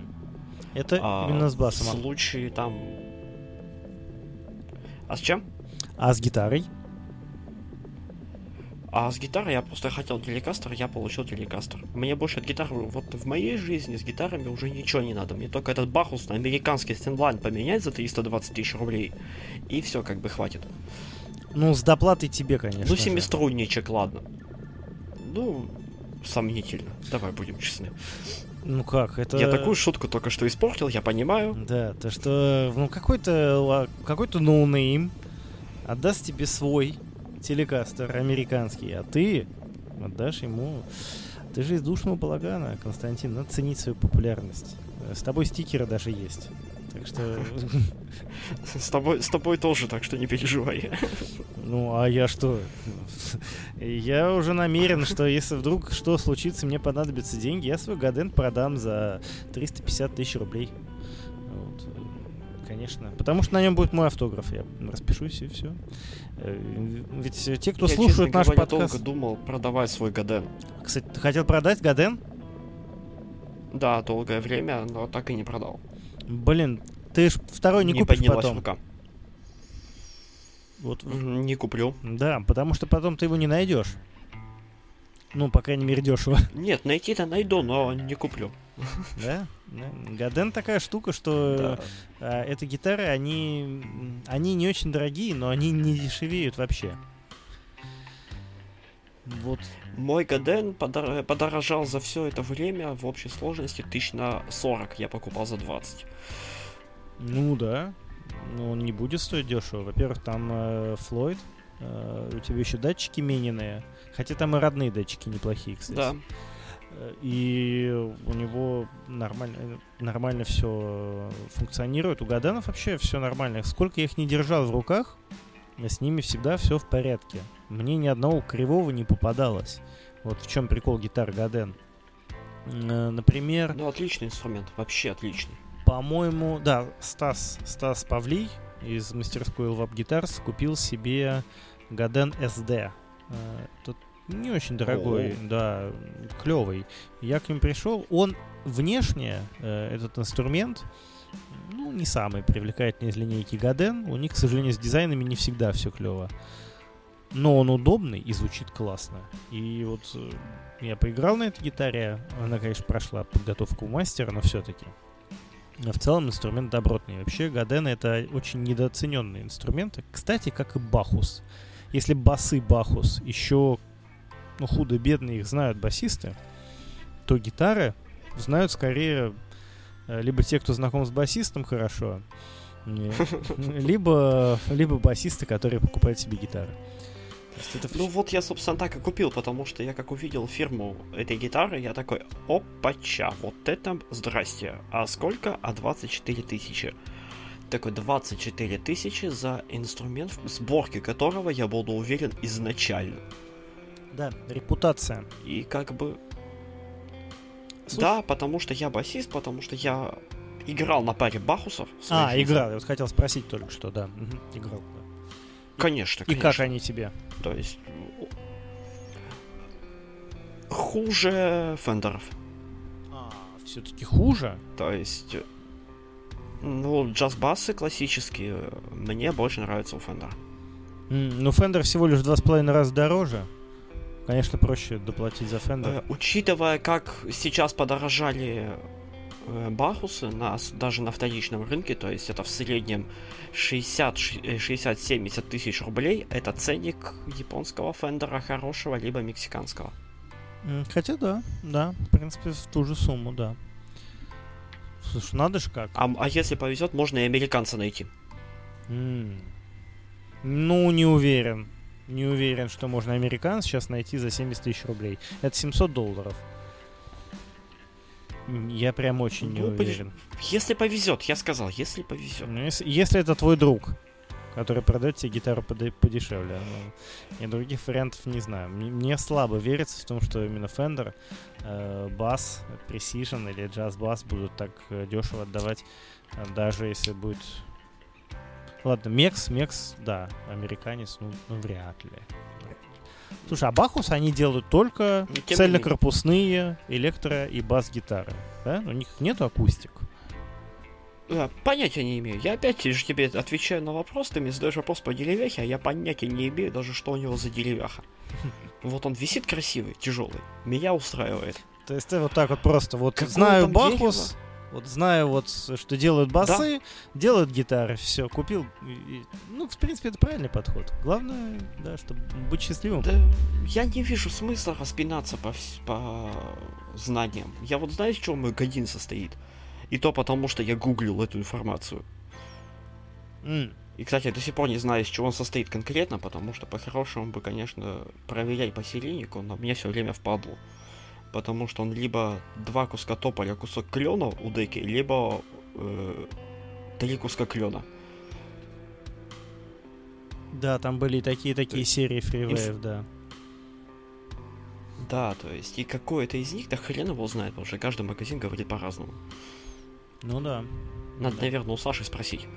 Это а именно с басом. В случае там... А с чем? А с гитарой? А с гитарой я просто хотел телекастер, я получил телекастер. Мне больше от гитары, вот в моей жизни с гитарами уже ничего не надо. Мне только этот Бахус на американский стендлайн поменять за 320 тысяч рублей. И все, как бы хватит. Ну, с доплатой тебе, конечно. Ну, семиструнничек, ладно. Ну, сомнительно. Давай будем честны. Ну как, это... Я такую шутку только что испортил, я понимаю. Да, то что, ну, какой-то какой-то no-name отдаст тебе свой телекастер американский, а ты отдашь ему... Ты же из душного балагана, Константин, надо ценить свою популярность. С тобой стикеры даже есть. Так что... С тобой, с тобой тоже, так что не переживай. Ну, а я что? Я уже намерен, что если вдруг что случится, мне понадобятся деньги, я свой гаден продам за 350 тысяч рублей. Вот. Конечно. Потому что на нем будет мой автограф. Я распишусь и все. Ведь те, кто я, слушают наш говоря, подкаст... долго думал продавать свой Гаден. Кстати, ты хотел продать Гаден? Да, долгое время, но так и не продал. Блин, ты ж второй не, не купишь потом. рука. Вот, Не куплю. да, потому что потом ты его не найдешь. Ну, по крайней мере, дешево. Нет, найти-то найду, но не куплю. Да? Гаден такая штука, что Да. а, эти гитары, они, они не очень дорогие, но они не дешевеют вообще. Вот. Мой Гаден подор- подорожал за все это время в общей сложности тысяч на 40. Я покупал за 20. Ну да. Но он не будет стоить дешево. Во-первых, там э, Флойд. э, у тебя еще датчики мененные. Хотя там и родные датчики неплохие, кстати. Да. Э, И у него нормально, э, нормально все функционирует. У Гаданов вообще все нормально. Сколько я их не держал в руках, э, с ними всегда все в порядке. Мне ни одного кривого не попадалось. Вот в чем прикол гитар Гаден. Э, Например, Ну, отличный инструмент. Вообще отличный. по-моему, да, Стас, Стас Павлий из мастерской Lvap Guitars купил себе Гаден SD. Э, Тут не очень дорогой, да, клевый. Я к ним пришел, он внешне, э, этот инструмент, ну, не самый привлекательный из линейки Гаден. У них, к сожалению, с дизайнами не всегда все клево. Но он удобный и звучит классно. И вот э, я поиграл на этой гитаре. Она, конечно, прошла подготовку у мастера, но все-таки. Но в целом инструмент добротный. Вообще, Гаден это очень недооцененные инструменты. Кстати, как и Бахус. Если басы Бахус еще ну, худо-бедно их знают басисты, то гитары знают скорее э, либо те, кто знаком с басистом хорошо, не- либо, либа басисты, которые покупают себе гитары. Это Ну вот я, собственно, так и купил, потому что я как увидел фирму этой гитары, я такой, опача, вот это здрасте. А сколько? А 24 тысячи. Такой 24 тысячи за инструмент, в сборке которого я буду уверен изначально. Да, репутация. И как бы... Слушай- Да, потому что я басист, потому что я играл на паре бахусов. А, жизни. играл. Я вот хотел спросить только что, да. Мгм, Играл. да. Конечно, И конечно. как они тебе? То есть... Хуже фендеров. Все-таки хуже? То есть, ну, джаз-басы классические э, мне больше нравятся у Фендера. М, Ну, Fender всего лишь два с половиной раза дороже. Конечно, проще доплатить за Fender. Э, учитывая, как сейчас подорожали э, бахусы на, даже на вторичном рынке, то есть это в среднем 60 ш- э, 60-70 тысяч рублей, это ценник японского фендера хорошего, либо мексиканского. Хотя да, да, в принципе, в ту же сумму, да. Слушай, надо же как. А, а если повезет, можно и американца найти. М. Ну, не уверен. Не уверен, что можно американ сейчас найти за 70 тысяч рублей. Это 700 долларов. Я прям очень не Ну, блин, уверен. Если повезет, я сказал, если повезет. Ну, если, если это твой друг, который продает тебе гитару поде- подешевле. Ну, я других вариантов не знаю. Мне, мне слабо верится в том, что именно Fender, э, бас, Precision или Jazz Bass будут так э, дешево отдавать, э, даже если будет... Ладно, Мекс, Мекс, да, американец, ну, ну вряд ли. Слушай, а Бахус они делают только Ну, цельнокорпусные электро- и бас-гитары. Да? У них нету акустик. А, Понятия не имею. Я опять же тебе отвечаю на вопрос, ты мне задаешь вопрос по деревяхе, а я понятия не имею даже, что у него за деревяха. Вот он висит красивый, тяжелый. Меня устраивает. То есть ты вот так вот просто вот Какое знаю Бахус, вот знаю вот, что делают басы, делают гитары, все, купил. и- и- ну, в принципе, это правильный подход. Главное, да, чтобы быть счастливым. Да, я не вижу смысла распинаться по, по знаниям. Я вот знаю, из чего мой годин состоит. И то потому, что я гуглил эту информацию. М, И, кстати, я до сих пор не знаю, из чего он состоит конкретно, потому что по-хорошему бы, конечно, проверять по серийнику, но мне все время впадло. Потому что он либо два куска тополя, кусок клена у деки, либо э, три куска клена. Да, там были и такие такие серии Freeway ев, да. Да, то есть, и какой это из них, да хрен его знает, потому что каждый магазин говорит по-разному. Ну да. Надо, наверное, у Саши спросить.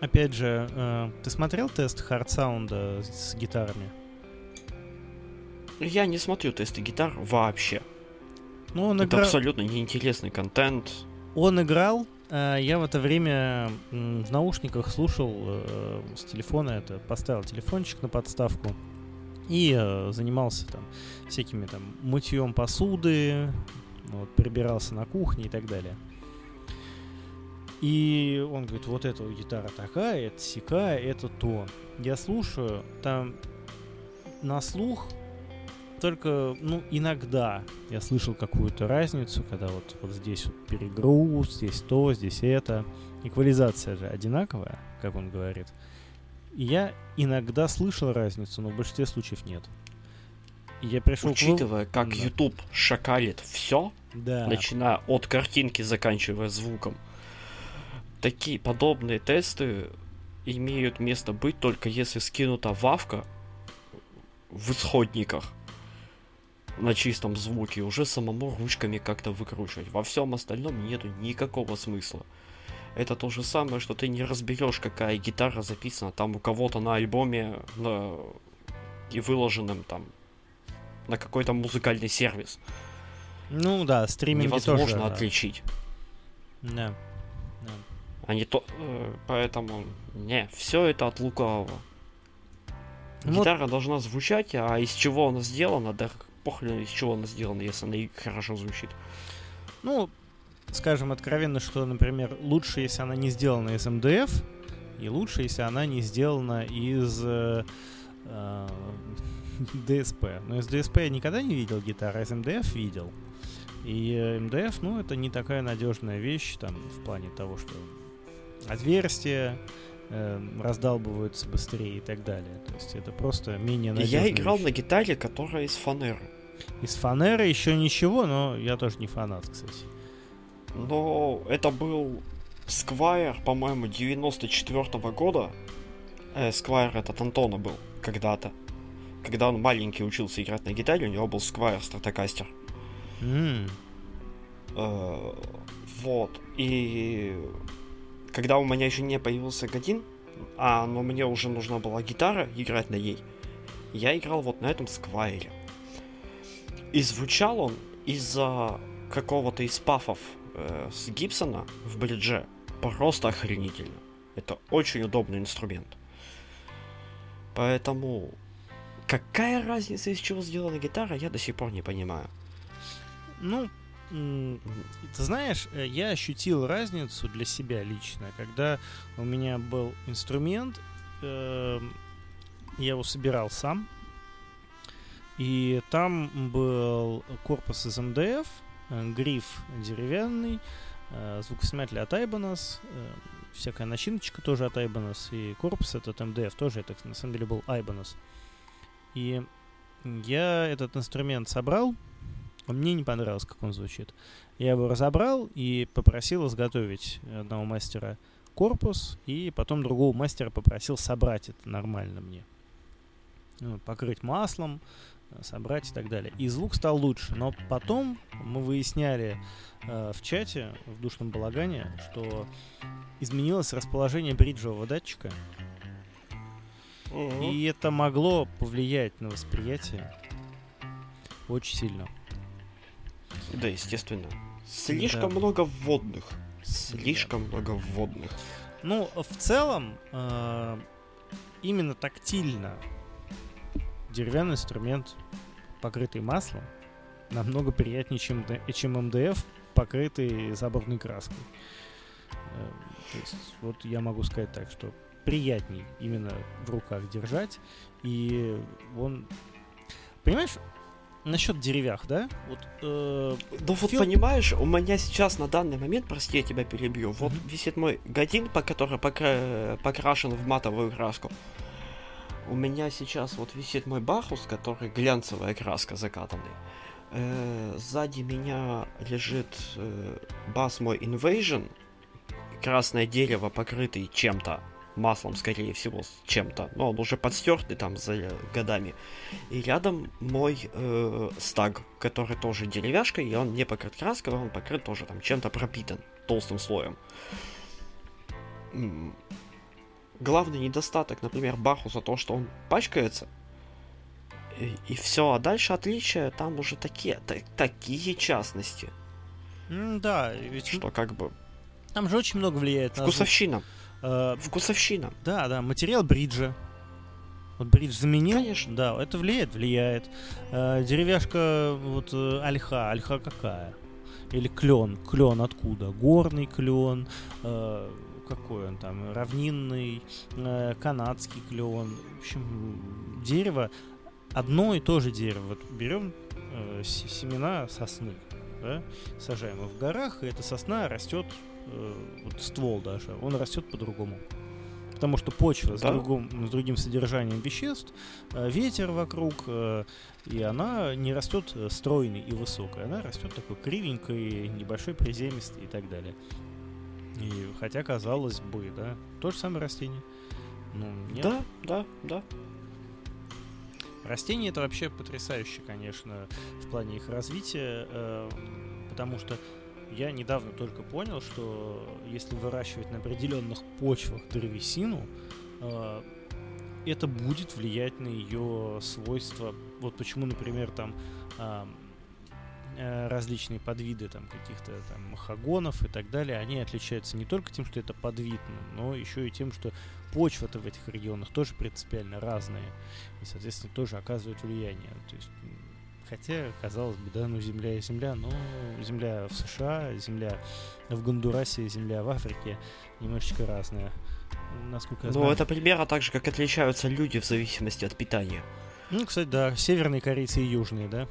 Опять же, э, ты смотрел тест хардсаунда с гитарами? Я не смотрю тесты гитар вообще. Ну, он Это игра- абсолютно неинтересный контент. Он играл, э, я в это время в наушниках слушал э, с телефона это, поставил телефончик на подставку и э, занимался там всякими там мытьем посуды, вот, прибирался на кухне и так далее. И он говорит, вот эта гитара такая, это сякая, это то. Я слушаю, там на слух только, ну, иногда я слышал какую-то разницу, когда вот, вот здесь вот перегруз, здесь то, здесь это. Эквализация же одинаковая, как он говорит. И я иногда слышал разницу, но в большинстве случаев нет. И я пришел Учитывая, как Да. YouTube шакалит все, Да. начиная от картинки, заканчивая звуком, такие подобные тесты имеют место быть только если скинута вавка в исходниках на чистом звуке, уже самому ручками как-то выкручивать. Во всем остальном нету никакого смысла. Это то же самое, что ты не разберешь, какая гитара записана там у кого-то на альбоме на... и выложенном там на какой-то музыкальный сервис. Ну да, стриминги Невозможно тоже. отличить. Да. да. А не то. э, поэтому. Не, все это от лукавого. Ну вот- Гитара должна звучать, а из чего она сделана, да похрен из чего она сделана, если она и хорошо звучит. Ну, скажем откровенно, что, например, лучше, если она не сделана из МДФ, и лучше, если она не сделана из э, э, ДСП. Но из ДСП я никогда не видел гитары, а из МДФ видел. И э, МДФ, ну, это не такая надежная вещь, там, в плане того, что отверстия э, раздалбываются быстрее и так далее. То есть это просто менее И надежная я играл вещь. на гитаре, которая из фанеры. Из фанеры еще ничего, но я тоже не фанат, кстати. Но это был Сквайр, по-моему, 94 года. Э, Сквайр этот Антона был когда-то. Когда он маленький учился играть на гитаре, у него был Сквайр Стратокастер. М, Э, Вот. И когда у меня еще не появился Годин, а но мне уже нужна была гитара играть на ней, я играл вот на этом сквайре. И звучал он из-за какого-то из пафов э, с Гибсона в бридже просто охренительно. Это очень удобный инструмент. Поэтому какая разница, из чего сделана гитара, я до сих пор не понимаю. Ну, ты знаешь, э, я ощутил разницу для себя лично, когда у меня был инструмент, эм, я его собирал сам, и там был корпус из МДФ, э, гриф деревянный, э, звукосниматель от э, всякая начиночка тоже от Ibanez, и корпус этот МДФ тоже, это на самом деле был Ibanez. И я этот инструмент собрал, а мне не понравилось, как он звучит. Я его разобрал и попросил изготовить одного мастера корпус, и потом другого мастера попросил собрать это нормально мне. Ну, покрыть маслом, э, собрать и так далее. И звук стал лучше. Но потом мы выясняли э, в чате, в душном балагане, что изменилось расположение бриджевого датчика, и это могло повлиять на восприятие очень сильно. Да, естественно. Слишком Да. много вводных. Слишком много вводных. Ну, в целом, э, именно тактильно деревянный инструмент, покрытый маслом, намного приятнее, чем, чем МДФ, покрытый забавной краской. Э, то есть, вот я могу сказать так, что приятней именно в руках держать, и он... Понимаешь, насчет деревях, да? Вот, э, Ну вот Фил- понимаешь, у меня сейчас на данный момент, прости, я тебя перебью, вот Мгм. висит мой годин, по который покра- покрашен в матовую краску. У меня сейчас вот висит мой Бахус, который глянцевая краска закатанный. Э, сзади меня лежит э, бас мой Invasion, красное дерево, покрытый чем-то, маслом, скорее всего, с чем-то, но он уже подстертый там за годами. И рядом мой э, стаг, который тоже деревяшка, и он не покрыт краской, он покрыт тоже там чем-то пропитан толстым слоем. главный недостаток, например, Бахуса, то, что он пачкается, и, и все, а дальше отличия там уже такие, та, такие частности. Mm, да, ведь... Что как бы... Там же очень много влияет на... Вкусовщина. Э, Вкусовщина. Да, да, материал бриджа. Вот бридж заменил. Конечно. Да, это влияет, влияет. Э, деревяшка, вот э, альха, альха какая? Или клен, клен откуда? Горный клен, э, какой он там, равнинный, э, канадский клен. В общем, дерево, одно и то же дерево. Вот берем э, семена сосны, да, сажаем его в горах, и эта сосна растет, э, вот ствол даже, он растет по-другому. Потому что почва да? с, другом, с другим содержанием веществ, э, ветер вокруг, э, и она не растет стройной и высокой, она растет такой кривенькой, небольшой, приземистой и так далее. И хотя казалось бы, да, то же самое растение. Ну, нет. Да, да, да. Растения это вообще потрясающе, конечно, в плане их развития, э, потому что я недавно только понял, что если выращивать на определенных почвах древесину, э, это будет влиять на ее свойства. Вот почему, например, там э, Э, различные подвиды там каких-то там махагонов и так далее, они отличаются не только тем, что это подвид, но еще и тем, что почва-то в этих регионах тоже принципиально разная и, соответственно, тоже оказывают влияние. То есть, хотя, казалось бы, да, ну земля и земля, но земля в США, земля в Гондурасе, земля в Африке немножечко разная. Насколько я знаю. Ну, это примерно так же, как отличаются люди в зависимости от питания. Ну, кстати, да, северные корейцы и южные, да?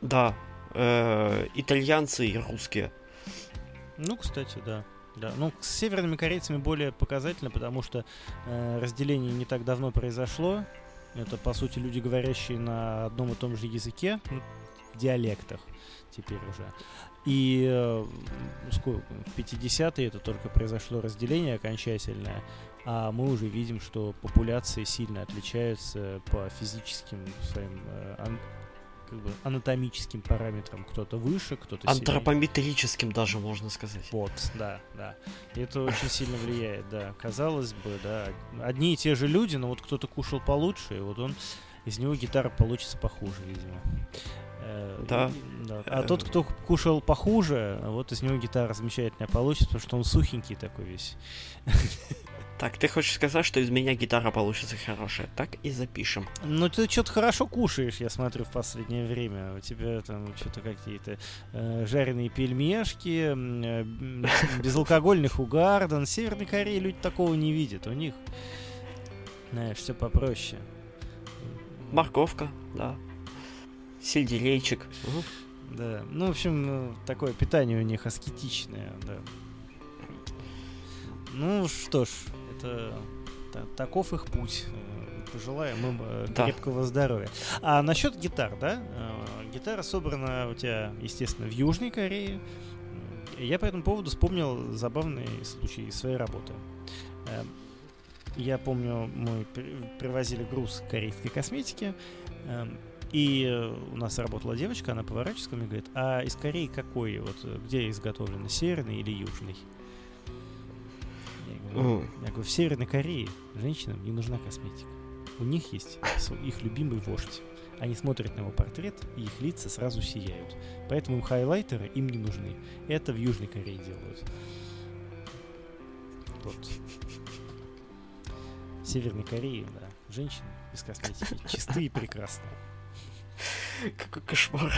Да, э, итальянцы и русские. Ну, кстати, да. Да, ну с северными корейцами более показательно, потому что э, разделение не так давно произошло. Это, по сути, люди, говорящие на одном и том же языке, ну, диалектах теперь уже. И э, в 50-е это только произошло разделение окончательное, а мы уже видим, что популяции сильно отличаются по физическим своим э, как бы анатомическим параметрам. Кто-то выше, кто-то Антропометрическим даже, можно сказать. Вот, да, да. И это очень сильно влияет, да. Казалось бы, да. Одни и те же люди, но вот кто-то кушал получше, и вот он из него гитара получится похуже, видимо. Э, да. да. А тот, кто кушал похуже, вот из него гитара замечательная получится, потому что он сухенький такой весь. Так, ты хочешь сказать, что из меня гитара получится хорошая? Так и запишем. Ну, ты что-то хорошо кушаешь, я смотрю, в последнее время. У тебя там что-то какие-то э, жареные пельмешки, э, безалкогольных угарден. В Северной Корее люди такого не видят. У них, знаешь, все попроще. Морковка, да. Сельдерейчик. Угу. Да. Ну, в общем, ну, такое питание у них аскетичное, да. Ну что ж, это таков их путь. Э, пожелаем им э, да. крепкого здоровья. А насчет гитар, да? Э, гитара собрана у тебя, естественно, в Южной Корее. Я по этому поводу вспомнил забавный случай из своей работы. Я помню, мы привозили груз корейской косметики, и у нас работала девочка, она поворачивается ко мне и говорит, а из Кореи какой, вот где изготовлено, северный или южный? Я говорю, в Северной Корее женщинам не нужна косметика. У них есть их любимый вождь. Они смотрят на его портрет, и их лица сразу сияют. Поэтому хайлайтеры им не нужны. Это в Южной Корее делают. Вот. В Северной Корее, да, женщины без косметики чистые и прекрасные. Какой кошмар.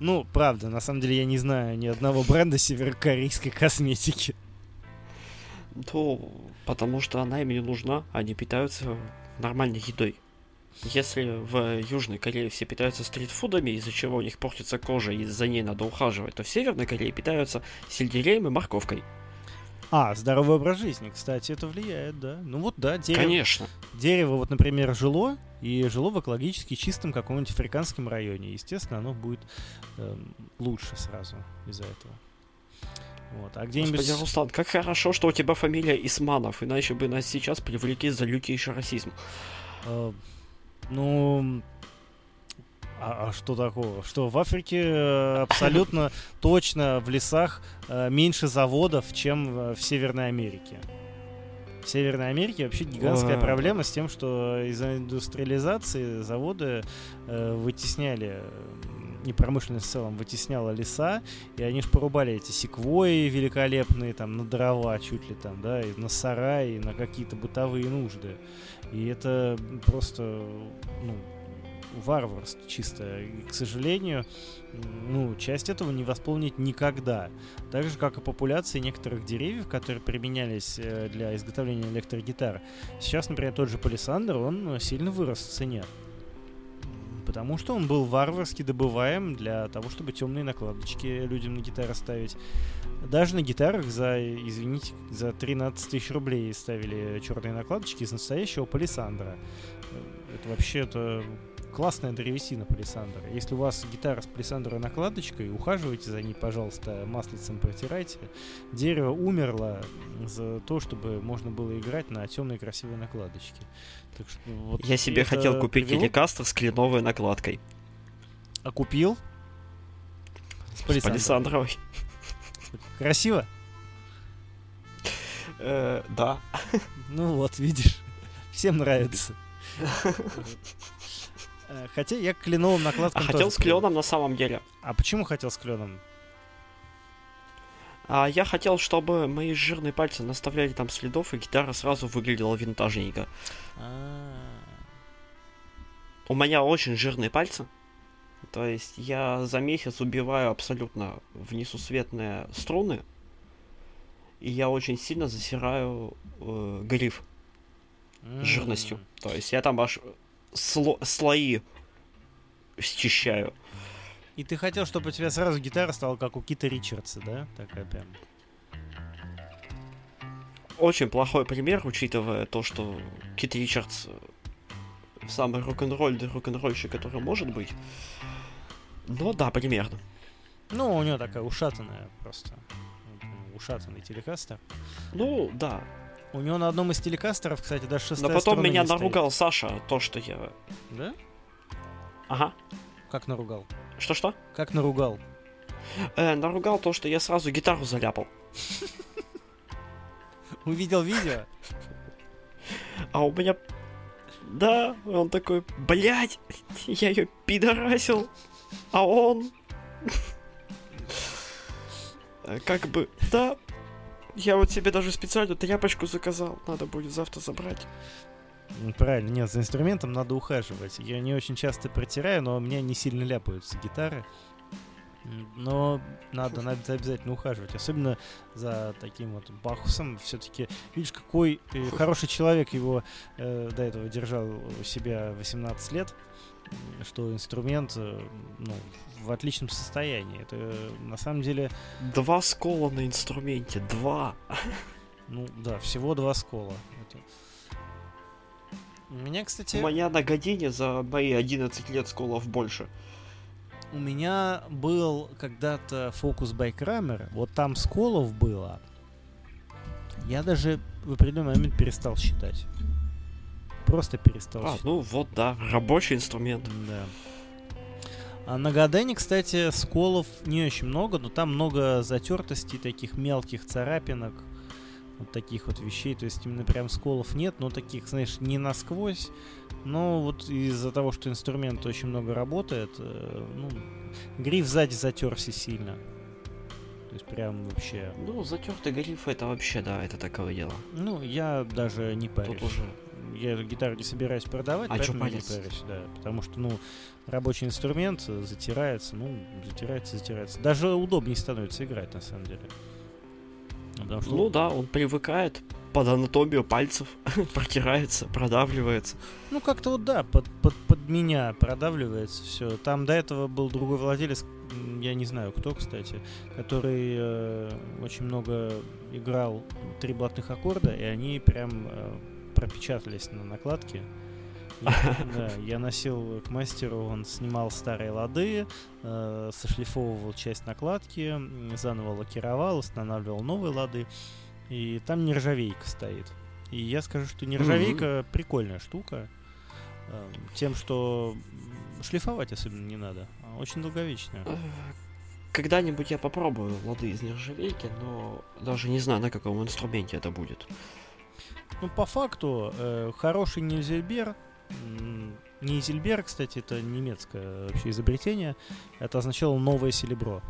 Ну, правда, на самом деле я не знаю ни одного бренда северокорейской косметики. Ну, потому что она им не нужна, они питаются нормальной едой. Если в Южной Корее все питаются стритфудами, из-за чего у них портится кожа и за ней надо ухаживать, то в Северной Корее питаются сельдереем и морковкой. А, здоровый образ жизни, кстати, это влияет, да. Ну вот да, дерево. Конечно. Дерево, вот, например, жило, и жило в экологически чистом каком-нибудь африканском районе. Естественно, оно будет э, лучше сразу из-за этого. Вот. А где-нибудь... Господи, Руслан, как хорошо, что у тебя фамилия Исманов, иначе бы нас сейчас привлекли за лютейший расизм. Э, ну, А, а что такого? Что в Африке э, абсолютно точно в лесах э, меньше заводов, чем в Северной Америке. В Северной Америке вообще гигантская проблема с тем, что из-за индустриализации заводы э, вытесняли и промышленность в целом вытесняла леса, и они же порубали эти секвои великолепные, там, на дрова чуть ли там, да, и на сараи, и на какие-то бытовые нужды. И это просто, ну, варварство чисто. И, к сожалению, ну, часть этого не восполнить никогда. Так же, как и популяции некоторых деревьев, которые применялись э, для изготовления электрогитар. Сейчас, например, тот же палисандр, он сильно вырос в цене. Потому что он был варварски добываем для того, чтобы темные накладочки людям на гитары ставить. Даже на гитарах за, извините, за 13 тысяч рублей ставили черные накладочки из настоящего палисандра. Это вообще это классная древесина палисандра. Если у вас гитара с палисандровой накладочкой, ухаживайте за ней, пожалуйста, маслицем протирайте. Дерево умерло за то, чтобы можно было играть на темной красивой накладочке. Так что, вот Я себе хотел купить привело... телекастер с кленовой накладкой. А купил? С палисандровой. С палисандровой. Красиво? Э, да. Ну вот, видишь, всем нравится. Э, хотя я кленовым накладкам А хотел с кленом на самом деле. А почему хотел с кленом? А я хотел, чтобы мои жирные пальцы наставляли там следов, и гитара сразу выглядела винтажненько. А. У меня очень жирные пальцы. То есть я за месяц убиваю абсолютно внесусветные струны. И я очень сильно засираю э, гриф mm. жирностью. То есть я там аж сло слои счищаю. И ты хотел, чтобы у тебя сразу гитара стала как у Кита Ричардса, да? Такая прям. Очень плохой пример, учитывая то, что Кит Ричардс самый рок-н-ролльный рок-н-ролльщик, который может быть. Но да, примерно. Ну, у него такая ушатанная просто. Ушатанный телекастер. Ну, да. У него на одном из телекастеров, кстати, даже шестая Но потом меня наругал стоит. Саша, то, что я... Да? Ага. Как наругал? Что-что? Как наругал? Э, наругал то, что я сразу гитару заляпал. Увидел видео? А у меня... Да, он такой, блядь, я ее пидорасил, а он... Как бы, да, я вот себе даже специально тряпочку заказал. Надо будет завтра забрать. Правильно, нет, за инструментом надо ухаживать. Я не очень часто протираю, но у меня не сильно ляпаются гитары. Но надо, надо обязательно ухаживать. Особенно за таким вот Бахусом. Все-таки, видишь, какой э, хороший человек его э, до этого держал у себя 18 лет что инструмент э, ну, в отличном состоянии. Это на самом деле... Два скола на инструменте, два. Ну да, всего два скола. Это... У меня, кстати... У меня на године за мои 11 лет сколов больше. У меня был когда-то фокус Байкрамер, вот там сколов было. Я даже в определенный момент перестал считать просто перестал. А, ну вот, да, рабочий инструмент. Да. А на Гадене, кстати, сколов не очень много, но там много затертостей, таких мелких царапинок, вот таких вот вещей. То есть именно прям сколов нет, но таких, знаешь, не насквозь. Но вот из-за того, что инструмент очень много работает, э, ну, гриф сзади затерся сильно. То есть прям вообще... Ну, затертый гриф это вообще, да, это такое дело. Ну, я даже не парюсь. Тут уже я гитару не собираюсь продавать, а поэтому я не парюсь, да. Потому что, ну, рабочий инструмент затирается, ну, затирается, затирается. Даже удобнее становится играть, на самом деле. Потому что... Ну да, он привыкает под анатомию пальцев, протирается, продавливается. Ну, как-то вот да, под, под, под меня продавливается все. Там до этого был другой владелец, я не знаю кто, кстати, который э, очень много играл три блатных аккорда, и они прям э, пропечатались на накладке. Я, да, я носил к мастеру, он снимал старые лады, э, сошлифовывал часть накладки, заново лакировал, устанавливал новые лады, и там нержавейка стоит. И я скажу, что нержавейка mm-hmm. прикольная штука, э, тем, что шлифовать особенно не надо. А Очень долговечная. Э, Когда-нибудь я попробую лады из нержавейки, но даже не знаю, на каком инструменте это будет. Ну, по факту, э, хороший Нильзельбер, Нильзельбер, кстати, это немецкое вообще изобретение, это означало новое серебро.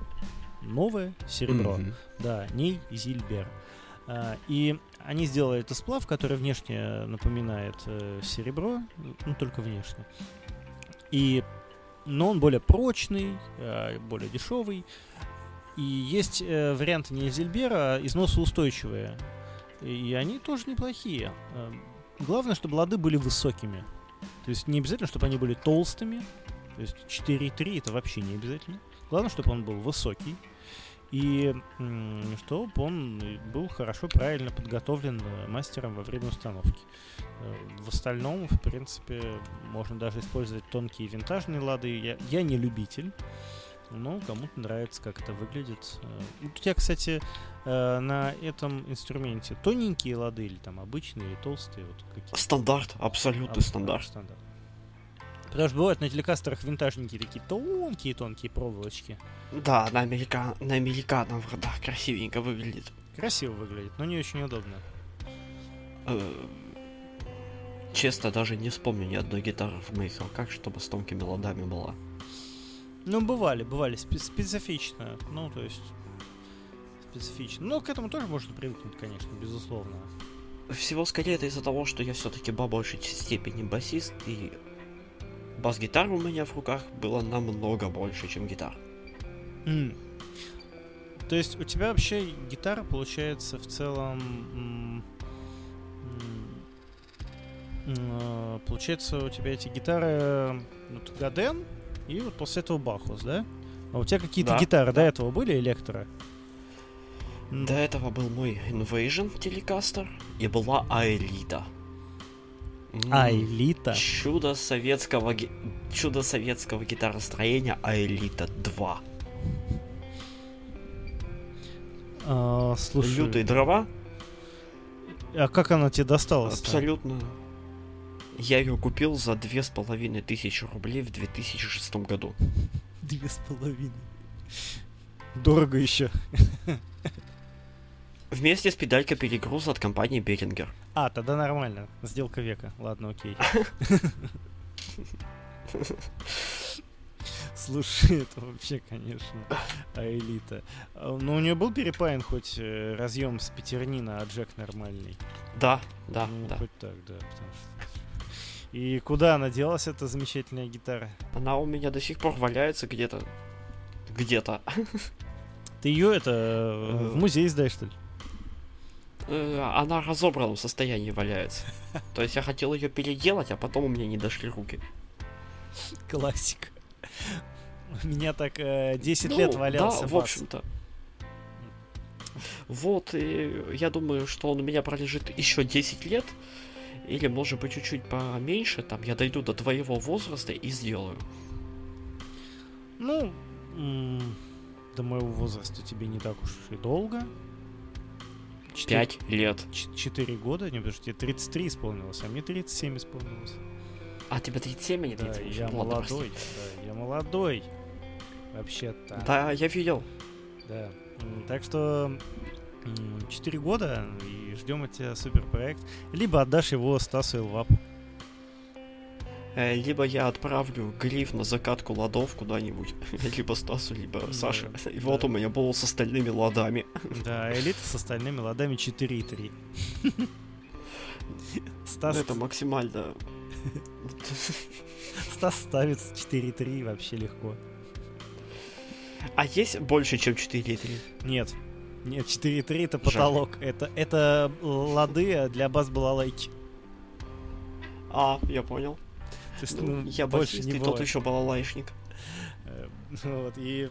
Новое серебро. Мгм. Да, Нильзельбер. А, И они сделали этот сплав, который внешне напоминает э, серебро, ну только внешне. И, но он более прочный, э, более дешевый. И есть э, варианты Нильзельбера износоустойчивые. И они тоже неплохие. Э, Главное, чтобы лады были высокими. То есть не обязательно, чтобы они были толстыми. То есть 4,3 это вообще не обязательно. Главное, чтобы он был высокий. И чтобы он был хорошо, правильно подготовлен э, мастером во время установки. Э, В остальном, в принципе, можно даже использовать тонкие винтажные лады. Я, я не любитель, но кому-то нравится, как это выглядит. Э, У тебя, кстати, э, на этом инструменте тоненькие лады или там обычные, или толстые? Вот какие? Стандарт, абсолютный Аб- стандарт. стандарт. Потому что бывают на телекастерах винтажненькие такие тонкие-тонкие проволочки. Да, на, америка... на американов, да, красивенько выглядит. Красиво выглядит, но не очень удобно. Э, Честно, даже не вспомню ни одной гитары в моих руках, чтобы с тонкими ладами была. Ну, бывали, бывали, спе- специфично. Ну, то есть, специфично. Но к этому тоже можно привыкнуть, конечно, безусловно. Всего скорее это из-за того, что я все-таки по большей степени басист, и бас-гитар у меня в руках было намного больше, чем гитар. М. То есть у тебя вообще гитара получается в целом... э, Получается у тебя эти гитары вот, Гаден и вот после этого Бахус, да? А у тебя какие-то Да, гитары до да. этого были электро? До этого был мой Invasion телекастер и была Аэлита. М, А, элита. Чудо советского, ги- чудо советского гитаростроения Аэлита 2. А, слушай, Лютые дрова, а как она тебе досталась? абсолютно. Я ее купил за две с половиной тысячи рублей в 2006 году. Две с половиной. Дорого еще. Вместе с педалькой перегруза от компании Берингер. А, тогда нормально. Сделка века. Ладно, окей. Слушай, это вообще, конечно, а элита. Но у нее был перепаян хоть э, разъем с пятернина, а джек нормальный. Да, да, ну, да. хоть так, да. потому что- И куда она делась, эта замечательная гитара? Она у меня до сих пор валяется где-то. Где-то. Ты ее это э, в музей сдаешь, что ли? Э, Она в разобранном состоянии валяется. То есть я хотел ее переделать, а потом у меня не дошли руки. Классика. У меня так э, 10 Ну, лет валялся Да, в общем-то. Вот, и я думаю, что он у меня пролежит еще 10 лет. Или, может быть, чуть-чуть поменьше. Там я дойду до твоего возраста и сделаю. Ну, до моего возраста тебе не так уж и долго. Четыре- 5 лет. Четыре года, не, потому что тебе 33 исполнилось, а мне 37 исполнилось. А тебе 37, а не Да, 38? я Ну ладно, молодой, да, я молодой. Вообще-то. Да, я видел. Да. Так что 4 года и ждем от тебя супер проект. Либо отдашь его Стасу Элвап. Э, Либо я отправлю гриф на закатку ладов куда-нибудь. Либо Стасу, либо Да, Саше. И да. вот у меня был с остальными ладами. Да, элита с остальными ладами 4,3. Стас, Это максимально. Стас ставит 4,3 вообще легко. А есть больше, чем 4,3? Нет. Нет, 4,3 это потолок. Это, это лады для бас-балалайки. А, я понял. То есть, Ну, ну, я больше басист, не и тот еще балалайшник. Э, Вот, и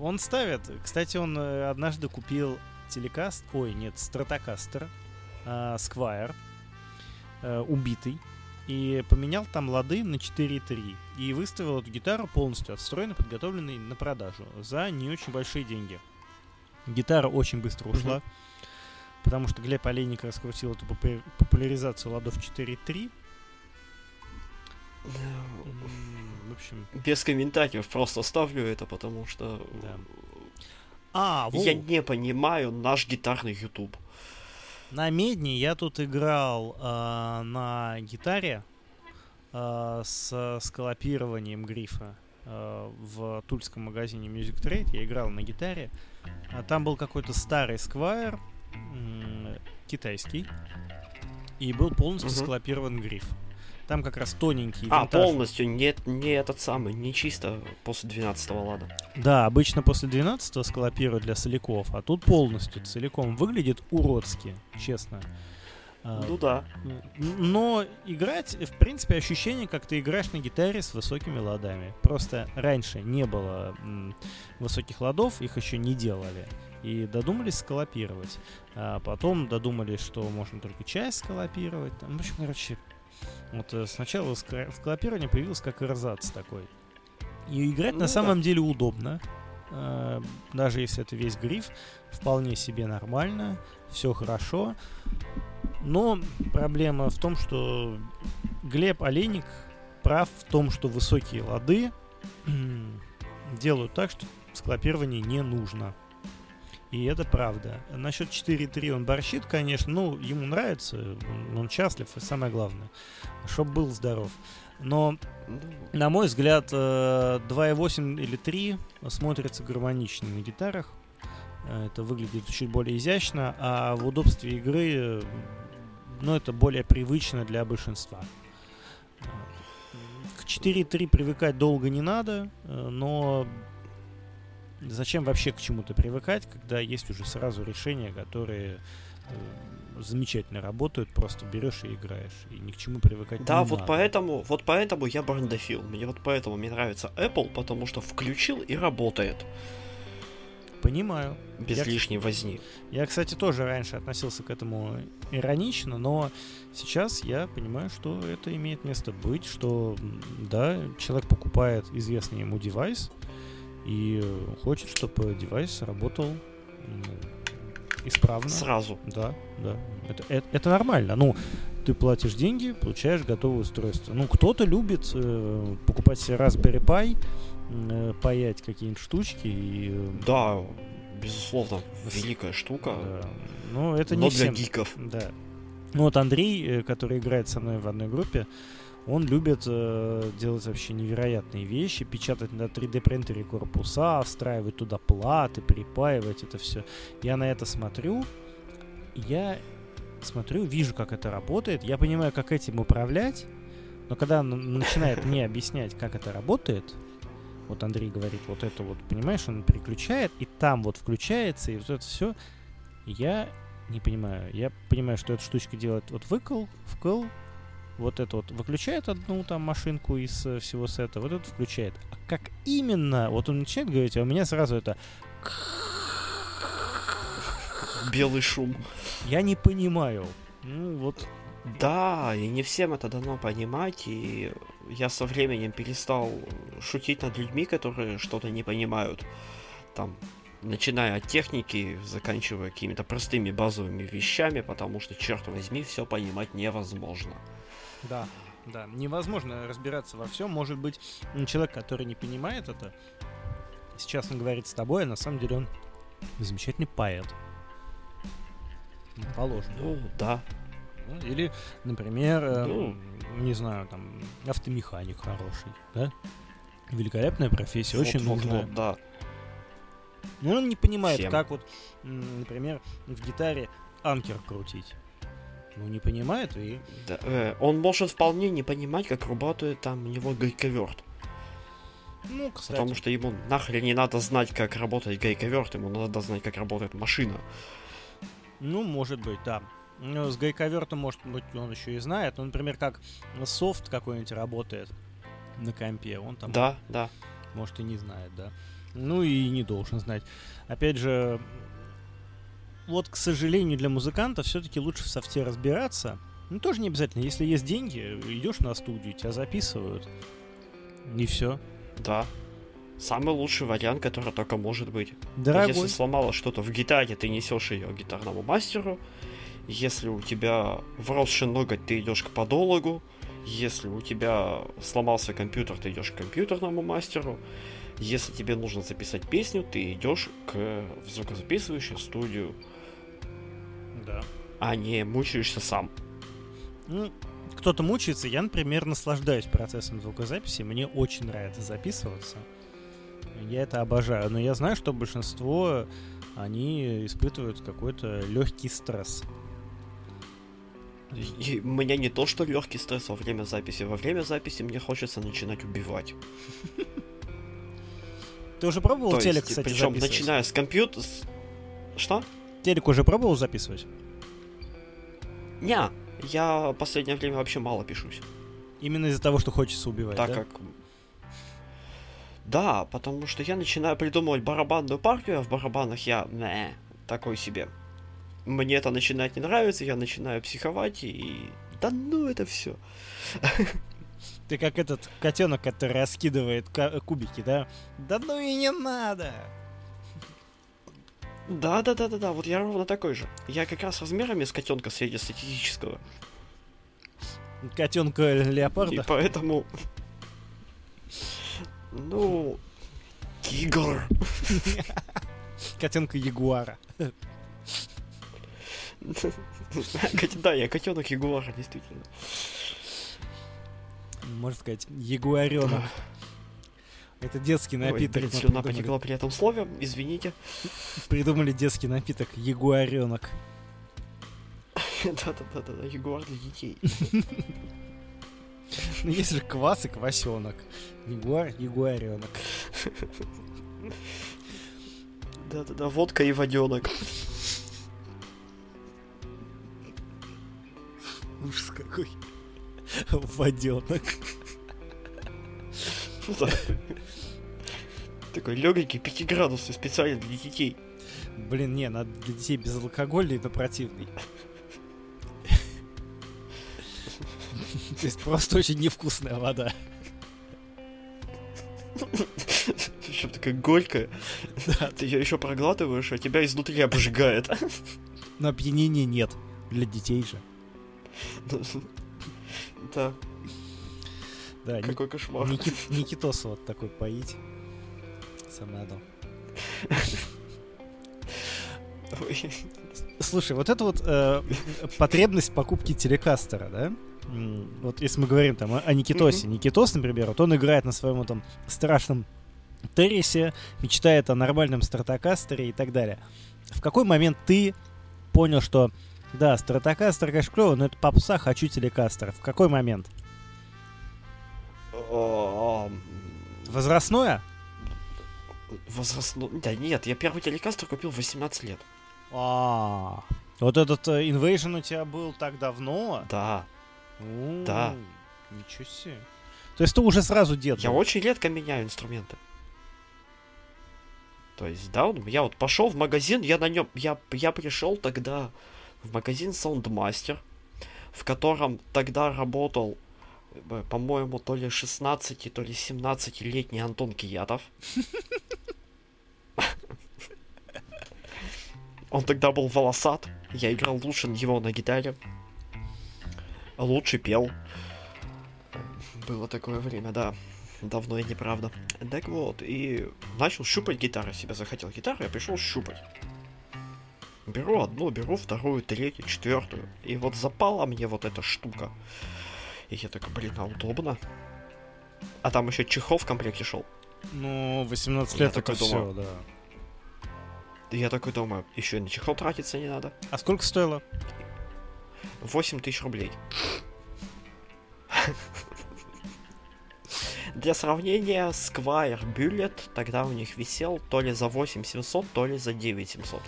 он ставит. Кстати, он э, однажды купил телекаст, ой, нет, стратокастер, а, Squire, э, убитый, и поменял там лады на 4.3. И выставил эту гитару полностью отстроенной, подготовленной на продажу за не очень большие деньги. Гитара очень быстро ушла, потому что Глеб Олейник раскрутил эту попу- популяризацию ладов 4.3. М, общем... Без комментариев просто ставлю это, потому что... Да. А, вот. Я не понимаю наш гитарный YouTube. На медне я тут играл э, на гитаре э, с скалопированием грифа э, в тульском магазине Music Trade. Я играл на гитаре. А там был какой-то старый сквайр, китайский, и был полностью угу. скалопирован гриф. Там как раз тоненький А, полностью, не, не этот самый, не чисто после 12-го лада. Да, обычно после 12-го скалопируют для соляков, а тут полностью целиком выглядит уродски, честно. А, ну да. Но играть, в принципе, ощущение, как ты играешь на гитаре с высокими ладами. Просто раньше не было высоких ладов, их еще не делали. И додумались скалопировать. А потом додумались, что можно только часть скалопировать. Там, в общем, короче, вот э, сначала скалопирование появилось как эрзац такой. И играть ну, на самом деле удобно. Э, даже если это весь гриф, вполне себе нормально, все хорошо. Но проблема в том, что Глеб Олейник прав в том, что высокие лады делают так, что скалопирование не нужно. И это правда. Насчет 4.3 он борщит, конечно. Ну, ему нравится, он счастлив, и самое главное, чтобы был здоров. Но, на мой взгляд, 2.8 э, или 3 смотрится гармонично на гитарах. Э, это выглядит чуть более изящно, а в удобстве игры, ну, это более привычно для большинства. К 4.3 привыкать долго не надо, э, но Зачем вообще к чему-то привыкать, когда есть уже сразу решения, которые э, замечательно работают, просто берешь и играешь, и ни к чему привыкать да, не вот надо. поэтому, вот поэтому я брендофил. Мне вот поэтому мне нравится Apple, потому что включил и работает. Понимаю. Без я, лишней возни. Я, кстати, тоже раньше относился к этому иронично, но сейчас я понимаю, что это имеет место быть, что да, человек покупает известный ему девайс, и хочет, чтобы девайс работал ну, исправно. Сразу. Да, да. Это, это, это нормально. Ну, ты платишь деньги, получаешь готовое устройство. Ну, кто-то любит э, покупать себе Raspberry Pi, паять какие-нибудь штучки и... Э, да, безусловно, великая штука. Да. Ну, это но не для всем. гиков. Да. Ну, вот Андрей, э, который играет со мной в одной группе, он любит э, делать вообще невероятные вещи, печатать на 3D принтере корпуса, встраивать туда платы, припаивать это все. Я на это смотрю, я смотрю, вижу, как это работает, я понимаю, как этим управлять, но когда он начинает мне объяснять, как это работает, вот Андрей говорит, вот это вот, понимаешь, он переключает, и там вот включается, и вот это все, я не понимаю. Я понимаю, что эта штучка делает вот выкл, вкл, вот это вот выключает одну там машинку из э, всего сета, вот это включает. А как именно, вот он начинает говорить, а у меня сразу это... Белый шум. Я не понимаю. Ну вот... Да, и не всем это дано понимать, и я со временем перестал шутить над людьми, которые что-то не понимают. Там, начиная от техники, заканчивая какими-то простыми базовыми вещами, потому что, черт возьми, все понимать невозможно. Да, да. Невозможно разбираться во всем. Может быть, человек, который не понимает это, сейчас он говорит с тобой, а на самом деле он замечательный поэт. Положено. Ну, да. Ну, или, например, э, ну. не знаю, там, автомеханик хороший, да? Великолепная профессия, вот, очень вот, нужная. Вот, да. Но он не понимает, Всем. как вот, например, в гитаре анкер крутить. Ну, не понимает и... Да, э, он может вполне не понимать, как работает там у него гайковерт. Ну, кстати. Потому что ему нахрен не надо знать, как работает гайковерт, ему надо знать, как работает машина. Ну, может быть, да. Ну, с гайковертом, может быть, он еще и знает. Ну, например, как софт какой-нибудь работает на компе, он там... Да, да. Может, и не знает, да. Ну, и не должен знать. Опять же, вот, к сожалению, для музыканта все-таки лучше в софте разбираться. Ну, тоже не обязательно. Если есть деньги, идешь на студию, тебя записывают. И все. Да. Самый лучший вариант, который только может быть. Дорогой. Если сломало что-то в гитаре, ты несешь ее гитарному мастеру. Если у тебя вросший ноготь, ты идешь к подологу. Если у тебя сломался компьютер, ты идешь к компьютерному мастеру. Если тебе нужно записать песню, ты идешь к в звукозаписывающую студию, Да. а не мучаешься сам. Ну, кто-то мучается, я, например, наслаждаюсь процессом звукозаписи, мне очень нравится записываться. Я это обожаю, но я знаю, что большинство, они испытывают какой-то легкий стресс. И меня не то, что легкий стресс во время записи. Во время записи мне хочется начинать убивать. Ты уже пробовал То телек, есть, кстати, причем записывать? начиная с компьютера... Что? Телек уже пробовал записывать? Не, я в последнее время вообще мало пишусь. Именно из-за того, что хочется убивать, так да? как... Да, потому что я начинаю придумывать барабанную партию, а в барабанах я... Не, такой себе. Мне это начинает не нравиться, я начинаю психовать и... Да ну это все. Ты как этот котенок, который раскидывает кубики, да? Да ну и не надо! Да, да, да, да, да, вот я ровно такой же. Я как раз размерами с котенка среднестатистического. Котенка И леопарда. поэтому... Ну... Тигр. Котенка ягуара. Да, я котенок ягуара, действительно. Можно сказать, ягуаренок. Это детский Ой, напиток. блин, мы слюна потекла при этом слове, извините. Придумали детский напиток ягуаренок. Да-да-да, ягуар для детей. Ну есть же квас и квасенок. Ягуар, ягуаренок. Да-да-да, водка и воденок. Ужас какой. Воденок. Да. Такой легенький, пятиградусный, специально для детей. Блин, не, надо для детей безалкогольный, но противный. То есть просто очень невкусная вода. Причем такая горькая. Ты ее еще проглатываешь, а тебя изнутри обжигает. Но опьянения нет. Для детей же. Да, Да, какой кошмар. Никит- Никитоса вот такой поить. Самадо. Ой. Слушай, вот это вот э, потребность покупки телекастера, да? Вот если мы говорим там о, Никитосе. Никитос, например, вот он играет на своем этом страшном Террисе, мечтает о нормальном стратокастере и так далее. В какой момент ты понял, что да, стратокастер, конечно, клево, но это попса, хочу телекастер. В какой момент? Возрастное? Возрастно... Да нет, я первый телекастер купил в 18 лет. А, вот этот э, Invasion у тебя был так давно? Да. Да. Ничего себе. То есть ты уже сразу дед. Я очень редко меняю инструменты. То есть, да, он- я вот пошел в магазин, я на нем, я, я пришел тогда в магазин Soundmaster, в котором тогда работал, э, по-моему, то ли 16, то ли 17-летний Антон Киятов. Он тогда был волосат, я играл лучше его на гитаре, лучше пел. Было такое время, да. Давно и неправда. Так вот, и начал щупать гитару. Себе захотел гитару, я пришел щупать. Беру одну, беру вторую, третью, четвертую. И вот запала мне вот эта штука. И я такой, блин, а удобно. А там еще чехол в комплекте шел. Ну, 18 Я лет это такой все, думаю. да. Я такой думаю, еще и на чехол тратиться не надо. А сколько стоило? 8 тысяч рублей. Для сравнения, Squire Bullet тогда у них висел то ли за 8700, то ли за 9700.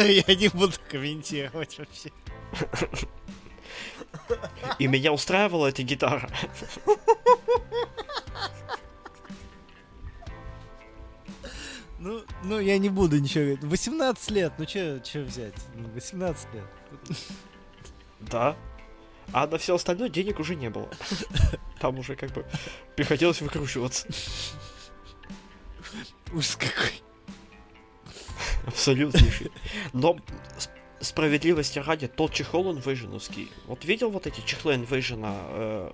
Я не буду комментировать вообще. И меня устраивала эта гитара. Ну, ну, я не буду ничего говорить. 18 лет, ну что взять? Ну, 18 лет. Да. А на все остальное денег уже не было. Там уже как бы приходилось выкручиваться. Ужас какой. Абсолютнейший. Но справедливости ради, тот чехол инвейженовский. Вот видел вот эти чехлы инвейжена э,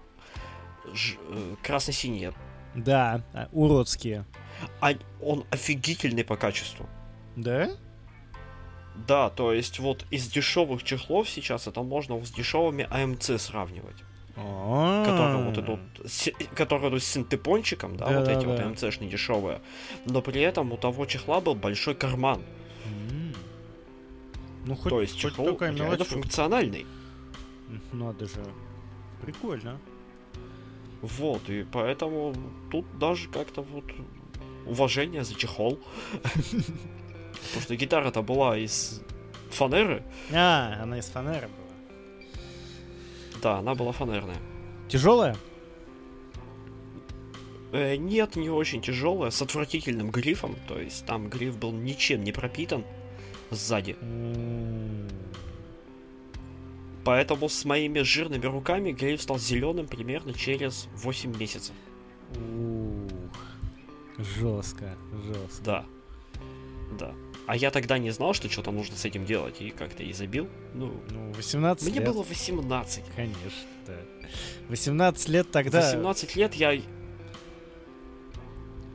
э, красно-синие? Да, а, уродские. А он офигительный по качеству. Да? Да, то есть вот из дешевых чехлов сейчас это можно с дешевыми АМЦ сравнивать. Которые вот идут, которые идут с синтепончиком, да, вот эти вот. АМЦшные дешевые. Но при этом у того чехла был большой карман. Ну, хоть, то есть чехол такая реально мелочь. функциональный. Надо же. Прикольно. Вот, и поэтому тут даже как-то вот уважение за чехол. Потому что гитара-то была из фанеры. А, она из фанеры была. Да, она была фанерная. Тяжелая? Э, нет, не очень тяжелая, с отвратительным грифом. То есть там гриф был ничем не пропитан сзади. Поэтому с моими жирными руками гриф стал зеленым примерно через 8 месяцев. Ух. Жестко, жестко. Да. Да. А я тогда не знал, что что-то нужно с этим делать, и как-то и забил. Ну, Ну, 18 мне лет. было 18. Конечно, да. 18 лет тогда... 18 лет я...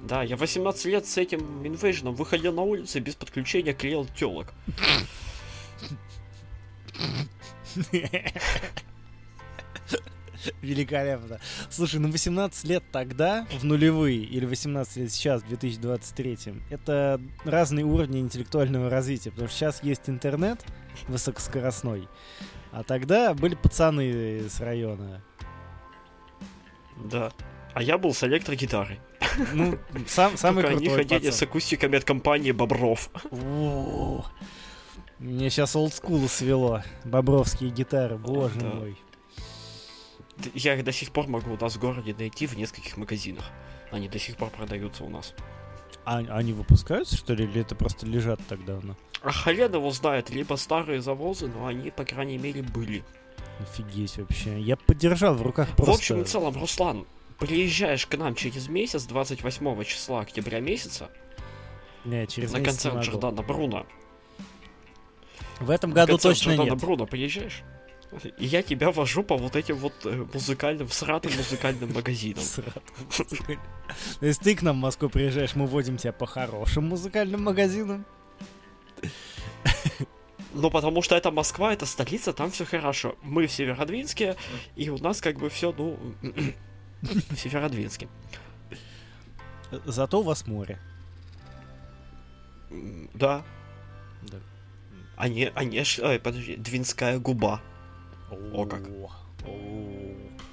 Да, я 18 лет с этим инвейженом выходил на улицу и без подключения клеил телок. Великолепно. Слушай, ну 18 лет тогда, в нулевые, или 18 лет сейчас, в 2023, это разные уровни интеллектуального развития, потому что сейчас есть интернет высокоскоростной, а тогда были пацаны с района. Да. А я был с электрогитарой. Ну, сам, самый Только они крутой ходили пацан. с акустиками от компании Бобров. О, Мне сейчас олдскул свело. Бобровские гитары, боже да. мой. Я их до сих пор могу у нас в городе найти в нескольких магазинах. Они до сих пор продаются у нас. А они выпускаются, что ли, или это просто лежат так давно? А хрен его знает, либо старые завозы, но они, по крайней мере, были. Офигеть вообще. Я подержал в руках просто... В общем и целом, Руслан, приезжаешь к нам через месяц, 28 числа октября месяца, Не, через на концерт не могу. Джордана Бруно. В этом На году концерт точно Джордана нет. Бруно приезжаешь, и я тебя вожу по вот этим вот э, музыкальным, сратым музыкальным магазинам. Срат. То есть ты к нам в Москву приезжаешь, мы водим тебя по хорошим музыкальным магазинам. Ну, потому что это Москва, это столица, там все хорошо. Мы в Северодвинске, и у нас как бы все, ну, в Северодвинске. Зато у вас море. Да. Да. А не, а не, ой, подожди, Двинская губа. О, как.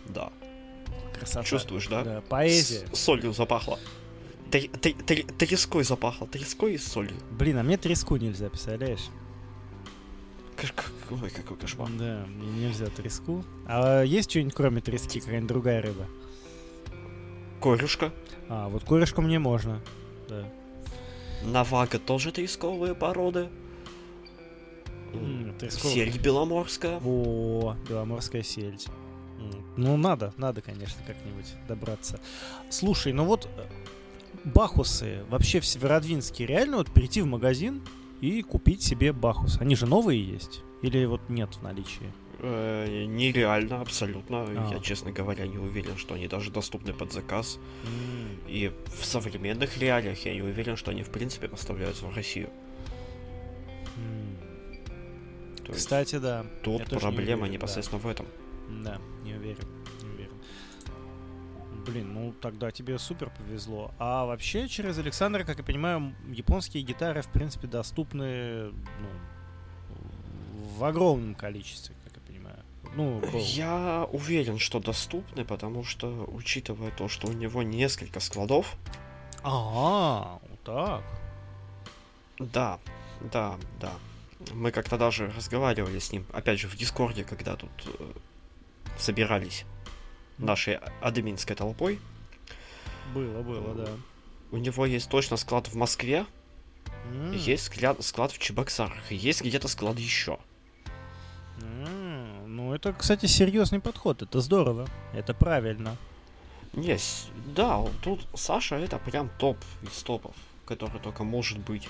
Да. Красота. Чувствуешь, да? Да, поэзия. С солью запахло. Три- три- три- Треской запахло, треской и солью. Блин, а мне треску нельзя, представляешь? Каш- к- Ой, какой кошмар. Да, мне нельзя треску. А есть что-нибудь кроме трески, какая-нибудь другая рыба? Корюшка. А, вот корешку мне можно. Да. Навага тоже тресковые породы. М, тресковая. Сельдь беломорская. О, беломорская сельдь. Ну, надо, надо, конечно, как-нибудь добраться. Слушай, ну вот э, бахусы вообще в Северодвинске реально вот прийти в магазин и купить себе бахус? Они же новые есть? Или вот нет в наличии? Э, нереально, абсолютно. А. Я, честно говоря, не уверен, что они даже доступны под заказ. И в современных реалиях я не уверен, что они в принципе поставляются в Россию. М. То Кстати, да. тут я тоже не проблема уверен, да. непосредственно в этом. Да, не уверен, не уверен. Блин, ну тогда тебе супер повезло. А вообще через Александра, как я понимаю, японские гитары, в принципе, доступны ну, в огромном количестве, как я понимаю. Ну, был. Я уверен, что доступны, потому что, учитывая то, что у него несколько складов, А, вот так. да, да, да. Мы как-то даже разговаривали с ним, опять же, в Дискорде, когда тут э, собирались нашей админской толпой. Было, было, да. У него есть точно склад в Москве, М, есть скля- склад в Чебоксарах, есть где-то склад еще. м, Ну, это, кстати, серьезный подход. Это здорово. Это правильно. С- да, тут Саша это прям топ из топов, который только может быть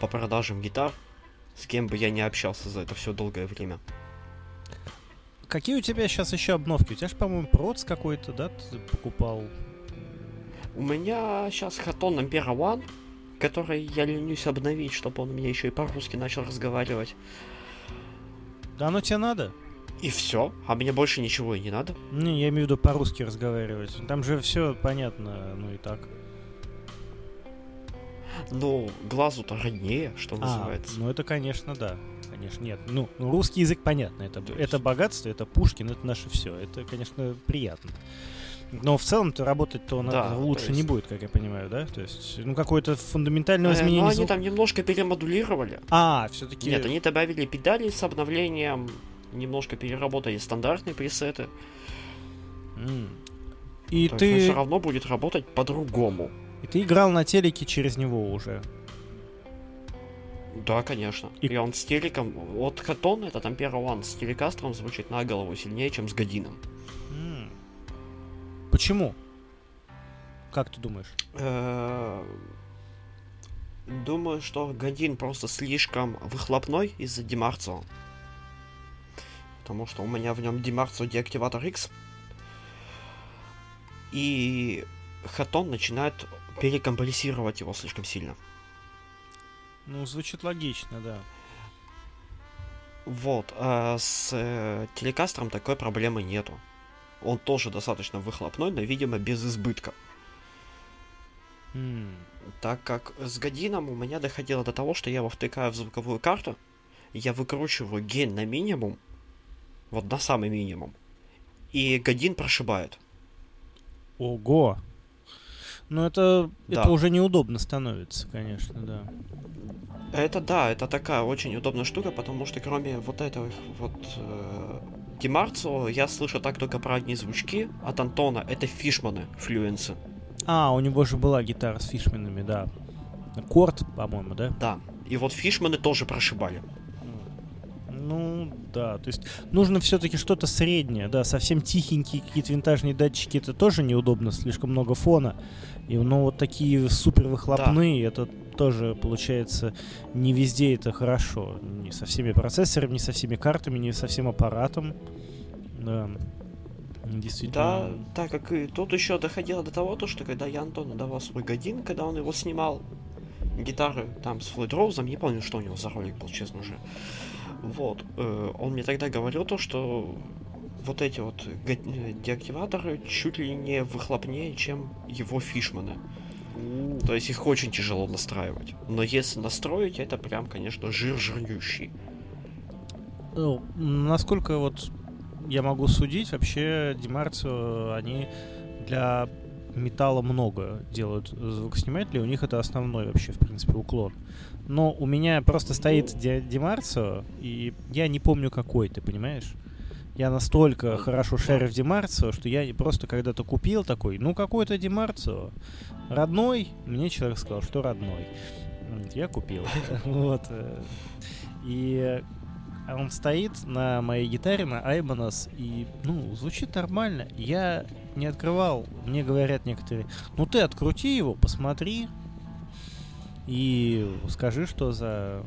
по продажам гитар. С кем бы я не общался за это все долгое время. Какие у тебя сейчас еще обновки? У тебя же, по-моему, проц какой-то, да, ты покупал? У меня сейчас Хатон Ampera One, который я ленюсь обновить, чтобы он у меня еще и по-русски начал разговаривать. Да оно тебе надо? И все, а мне больше ничего и не надо. Не, я имею в виду по-русски разговаривать. Там же все понятно, ну и так. Ну, глазу-то роднее, что А, называется. ну это, конечно, да. Конечно, нет. Ну, ну, русский язык понятно. Это, это богатство, это Пушкин, это наше все. Это, конечно, приятно. Но в целом-то работать-то Да, лучше то есть- не будет, как я понимаю, да? То есть, ну, какое-то фундаментальное Э, изменение но они звука- там немножко перемодулировали. А, все-таки... Нет, они добавили педали с обновлением, немножко переработали стандартные пресеты. И То есть ты... все равно будет работать по-другому. И ты играл на телеке через него уже. Да, конечно. И- И, он с телеком... Вот Хатон, этот Ampere One, с телекастером звучит на голову сильнее, чем с Годином. М. Почему? Как ты думаешь? Э, Думаю, что Годин просто слишком выхлопной из-за Демарцо. Потому что у меня в нем Демарцо деактиватор X. И Хатон начинает перекомпрессировать его слишком сильно. Ну, звучит логично, да. Вот, а с э, телекастером такой проблемы нету. Он тоже достаточно выхлопной, но, видимо, без избытка. М. Так как с Годином у меня доходило до того, что я его втыкаю в звуковую карту, я выкручиваю гейн на минимум, вот на самый минимум, и Годин прошибает. Ого! Ну, это, Да. это уже неудобно становится, конечно, да. Это да, это такая очень удобная штука, потому что кроме вот этого вот э, Демарцо, я слышу так только про одни звучки, от Антона это фишманы, флюенсы. А, у него же была гитара с фишменами, да. Корт, по-моему, да? Да. И вот фишманы тоже прошибали. Ну, да, то есть нужно все-таки что-то среднее, да, совсем тихенькие какие-то винтажные датчики, это тоже неудобно, слишком много фона. И, ну, вот такие супер выхлопные, это тоже, получается, не везде это хорошо. Не со всеми процессорами, не со всеми картами, не со всем аппаратом. Да. Действительно. Да, так как и тут еще доходило до того, то, что когда я Антону давал свой годин, когда он его снимал, гитары там с Флойд Роузом, не помню, что у него за ролик был, честно уже. Вот, э, он мне тогда говорил то, что вот эти вот э, деактиваторы чуть ли не выхлопнее, чем его фишманы. То есть их очень тяжело настраивать. Но если настроить, это прям, конечно, жир жирнющий. Ну, насколько вот я могу судить, вообще Демарцио, они для металла много делают звукосниматели, у них это основной вообще, в принципе, уклон. Но у меня просто стоит Ди- Демарцио, и я не помню какой, ты понимаешь? Я настолько хорошо шарю в Демарцио, что я просто когда-то купил такой, ну какой-то Демарцио. Родной, мне человек сказал, что родной. Я купил. Вот. э, И а он стоит на моей гитаре, на Ibanez, и, ну, звучит нормально. Я не открывал, мне говорят некоторые, ну ты открути его, посмотри, и скажи, что за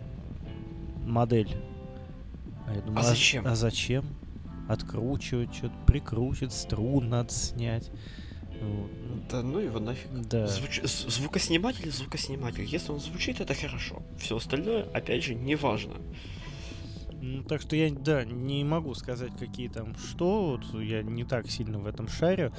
модель. А, я думаю, А зачем? А зачем? Откручивать, что-то прикручивать, струн надо снять. Вот. Да ну его нафиг. Да. Звуч- Звукосниматель, звукосниматель. Если он звучит, это хорошо. Все остальное, опять же, не важно. Ну, так что я, да, не могу сказать, какие там что, вот, я не так сильно в этом шарю.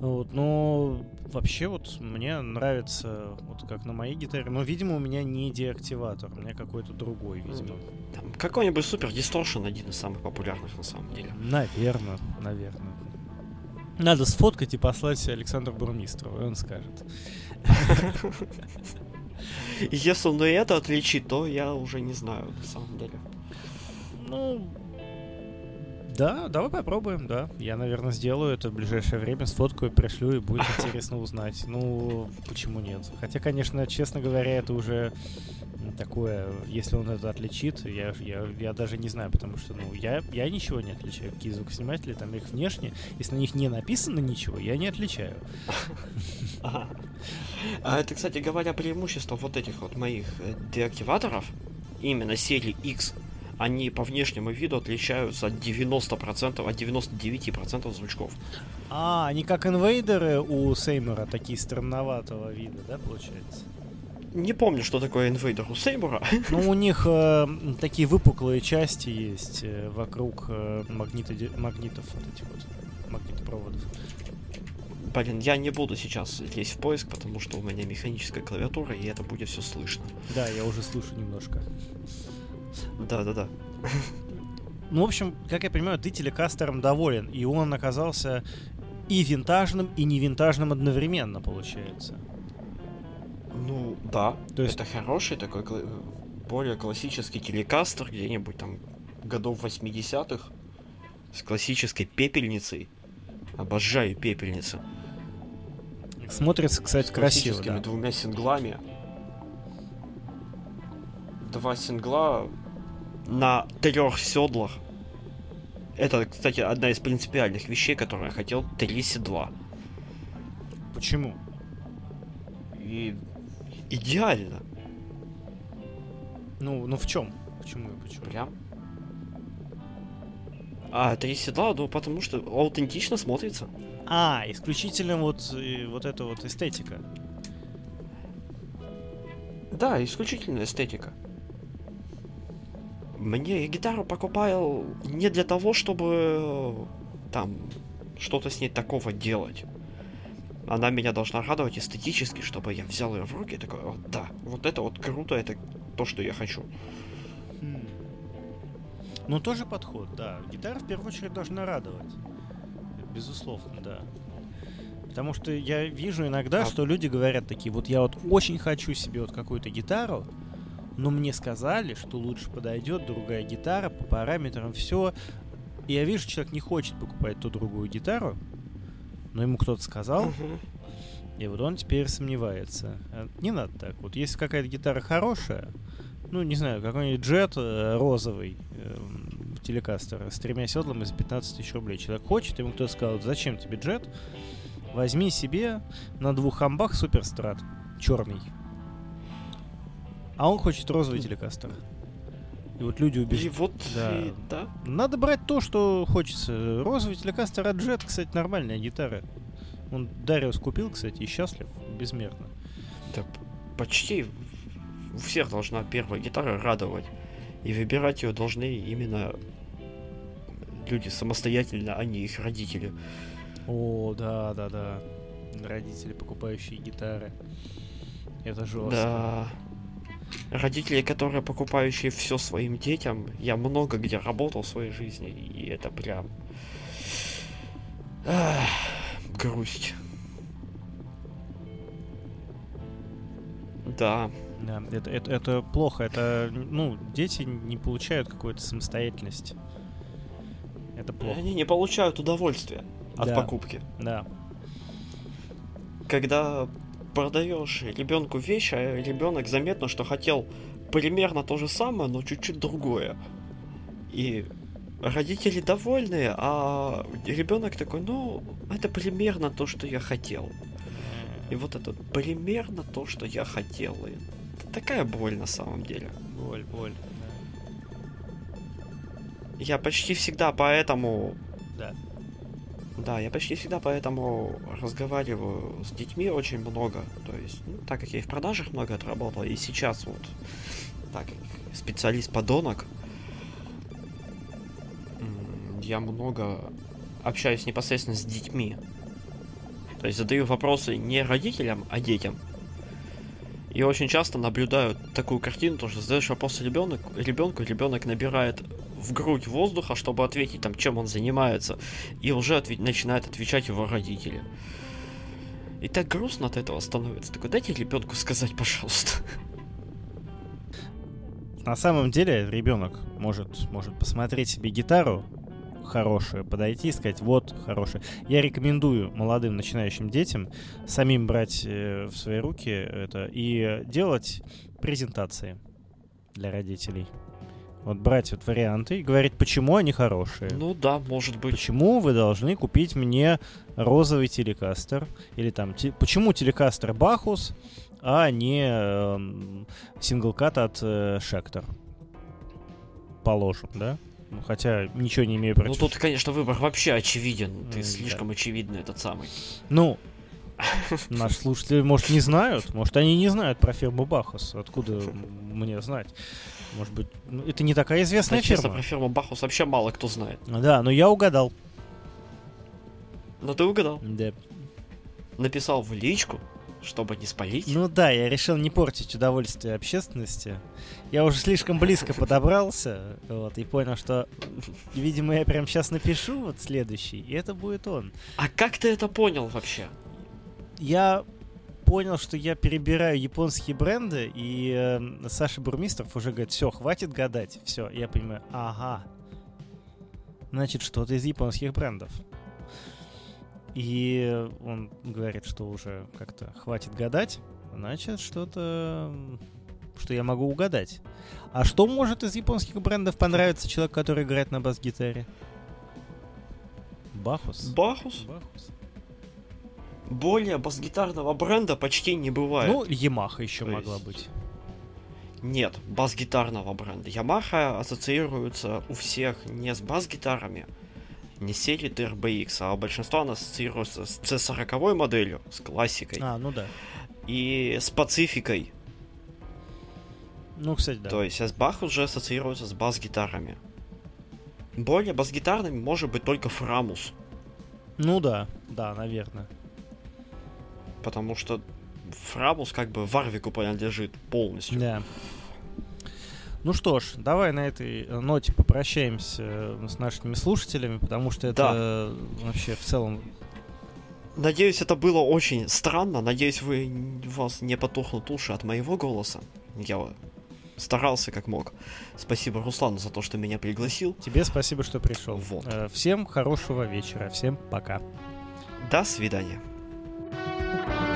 Вот, но вообще вот мне нравится, вот как на моей гитаре, но, видимо, у меня не деактиватор, у меня какой-то другой, видимо. Там какой-нибудь супер дисторшн один из самых популярных на самом деле. Наверное, наверное. Надо сфоткать и послать Александру Бурмистрову, и он скажет. Если он и это отличит, то я уже не знаю, на самом деле. Ну, да, давай попробуем, да. Я, наверное, сделаю это в ближайшее время, сфоткаю, пришлю, и будет интересно узнать. Ну, почему нет? Хотя, конечно, честно говоря, это уже такое, если он это отличит, я, я, я даже не знаю, потому что, ну, я, я ничего не отличаю. Какие звукосниматели, там их внешне, если на них не написано ничего, я не отличаю. А это, кстати говоря, преимущество вот этих вот моих э, деактиваторов именно серии X, они по внешнему виду отличаются от 90%, от 99% звучков. А, они как инвейдеры у Сеймора, такие странноватого вида, да, получается? Не помню, что такое инвейдер у Сеймура. Ну, у них э, такие выпуклые части есть э, вокруг э, магнито, магнитов, вот этих вот магнитопроводов. Блин, я не буду сейчас лезть в поиск, потому что у меня механическая клавиатура, и это будет все слышно. Да, я уже слышу немножко. Да-да-да. Ну, в общем, как я понимаю, ты телекастером доволен, и он оказался и винтажным, и не винтажным одновременно, получается. Ну, да. То есть... Это хороший такой более классический телекастер, где-нибудь там годов 80-х, с классической пепельницей. Обожаю пепельницу. Смотрится, кстати, с красиво. да. двумя синглами. Два сингла на трех седлах. Это, кстати, одна из принципиальных вещей, которые я хотел. Три седла. Почему? И идеально. Ну, ну в чем? Почему и почему? Прям. А, три седла, ну потому что аутентично смотрится. А, исключительно вот, вот эта вот эстетика. Да, исключительно эстетика. Мне гитару покупал не для того, чтобы там что-то с ней такого делать она меня должна радовать эстетически, чтобы я взял ее в руки и такой, вот да, вот это вот круто, это то, что я хочу. Хм. Ну, тоже подход, да. Гитара в первую очередь должна радовать. Безусловно, да. Потому что я вижу иногда, а... что люди говорят такие, вот я вот очень хочу себе вот какую-то гитару, но мне сказали, что лучше подойдет другая гитара по параметрам, все. И я вижу, человек не хочет покупать ту другую гитару, но ему кто-то сказал, и вот он теперь сомневается. А не надо так. Вот если какая-то гитара хорошая, ну, не знаю, какой-нибудь джет э, розовый, э, телекастер с тремя седлами за 15 тысяч рублей. Человек хочет, ему кто-то сказал, зачем тебе джет? Возьми себе на двух амбах суперстрат, черный. А он хочет розовый телекастер. И вот люди убежали. И вот, да. И, да. Надо брать то, что хочется. Розовый телекастер от Jet, кстати, нормальная гитара. Он Дариус купил, кстати, и счастлив безмерно. Да, почти у всех должна первая гитара радовать. И выбирать ее должны именно люди самостоятельно, а не их родители. О, да, да, да. Родители, покупающие гитары. Это жестко. Да родители, которые покупающие все своим детям, я много где работал в своей жизни, и это прям Ах, грусть. Да. Да, это, это, это плохо. Это, ну, дети не получают какую-то самостоятельность. Это плохо. Они не получают удовольствия от да. покупки. Да. Когда продаешь ребенку вещь, а ребенок заметно, что хотел примерно то же самое, но чуть-чуть другое. И родители довольны, а ребенок такой, ну, это примерно то, что я хотел. И вот это примерно то, что я хотел. И это такая боль на самом деле. Боль, боль. Да. Я почти всегда поэтому да. Да, я почти всегда поэтому разговариваю с детьми очень много. То есть, ну, так как я и в продажах много отработал, и сейчас вот, так как специалист-подонок, я много общаюсь непосредственно с детьми. То есть задаю вопросы не родителям, а детям. И очень часто наблюдаю такую картину, то что задаешь вопрос ребенок, ребенку, ребенок набирает в грудь воздуха, чтобы ответить там, чем он занимается, и уже отве- начинает отвечать его родители. И так грустно от этого становится. Такой, дайте ребенку сказать, пожалуйста. На самом деле ребенок может, может посмотреть себе гитару хорошую, подойти и сказать, вот, хорошая. Я рекомендую молодым начинающим детям самим брать э, в свои руки это и делать презентации для родителей. Вот брать вот варианты и говорить, почему они хорошие. Ну да, может быть. Почему вы должны купить мне розовый телекастер? Или там, те, почему телекастер Бахус, а не э, синглкат от э, Шектор? предположим, да? Ну, хотя ничего не имею против. Ну тут, конечно, выбор вообще очевиден. Ты М, слишком очевидный этот самый. Ну, наши слушатели, может, не знают. Может, они не знают про фирму Бахус. Откуда мне знать? Может быть, ну, это не такая Да, известная честно, фирма. про фирму Бахус вообще мало кто знает. Да, но я угадал. Но ты угадал. Да. Написал в личку, чтобы не спалить. Ну да, я решил не портить удовольствие общественности. Я уже слишком близко подобрался, вот, и понял, что, видимо, я прям сейчас напишу вот следующий, и это будет он. А как ты это понял вообще? Я понял, что я перебираю японские бренды, и э, Саша Бурмистров уже говорит, все, хватит гадать, все. Я понимаю, ага, значит, что-то из японских брендов. И он говорит, что уже как-то хватит гадать, значит, что-то, что я могу угадать. А что может из японских брендов понравиться человеку, который играет на бас-гитаре? Бахус? Бахус? Бахус. Более бас-гитарного бренда почти не бывает. Ну, Ямаха еще То могла есть- быть. Нет, бас-гитарного бренда. Yamaha ассоциируется у всех не с бас-гитарами, не с серией TRBX, а большинство она ассоциируется с C40 моделью, с классикой, А, ну да. и с пацификой. Ну, кстати, да. То есть Бах уже ассоциируется с бас-гитарами. Более бас-гитарными может быть только Фрамус, Ну да, да, наверное. Потому что Фрамус как бы Варвику принадлежит полностью. Да. Ну что ж, давай на этой ноте попрощаемся э, с нашими слушателями, потому что это э, вообще в целом... Надеюсь, это было очень странно. Надеюсь, вы вас не потухнут уши от моего голоса. Я старался как мог. Спасибо Руслану за то, что меня пригласил. Тебе спасибо, что пришел. Вот. Э, Всем хорошего вечера, всем пока. До свидания. Thank you.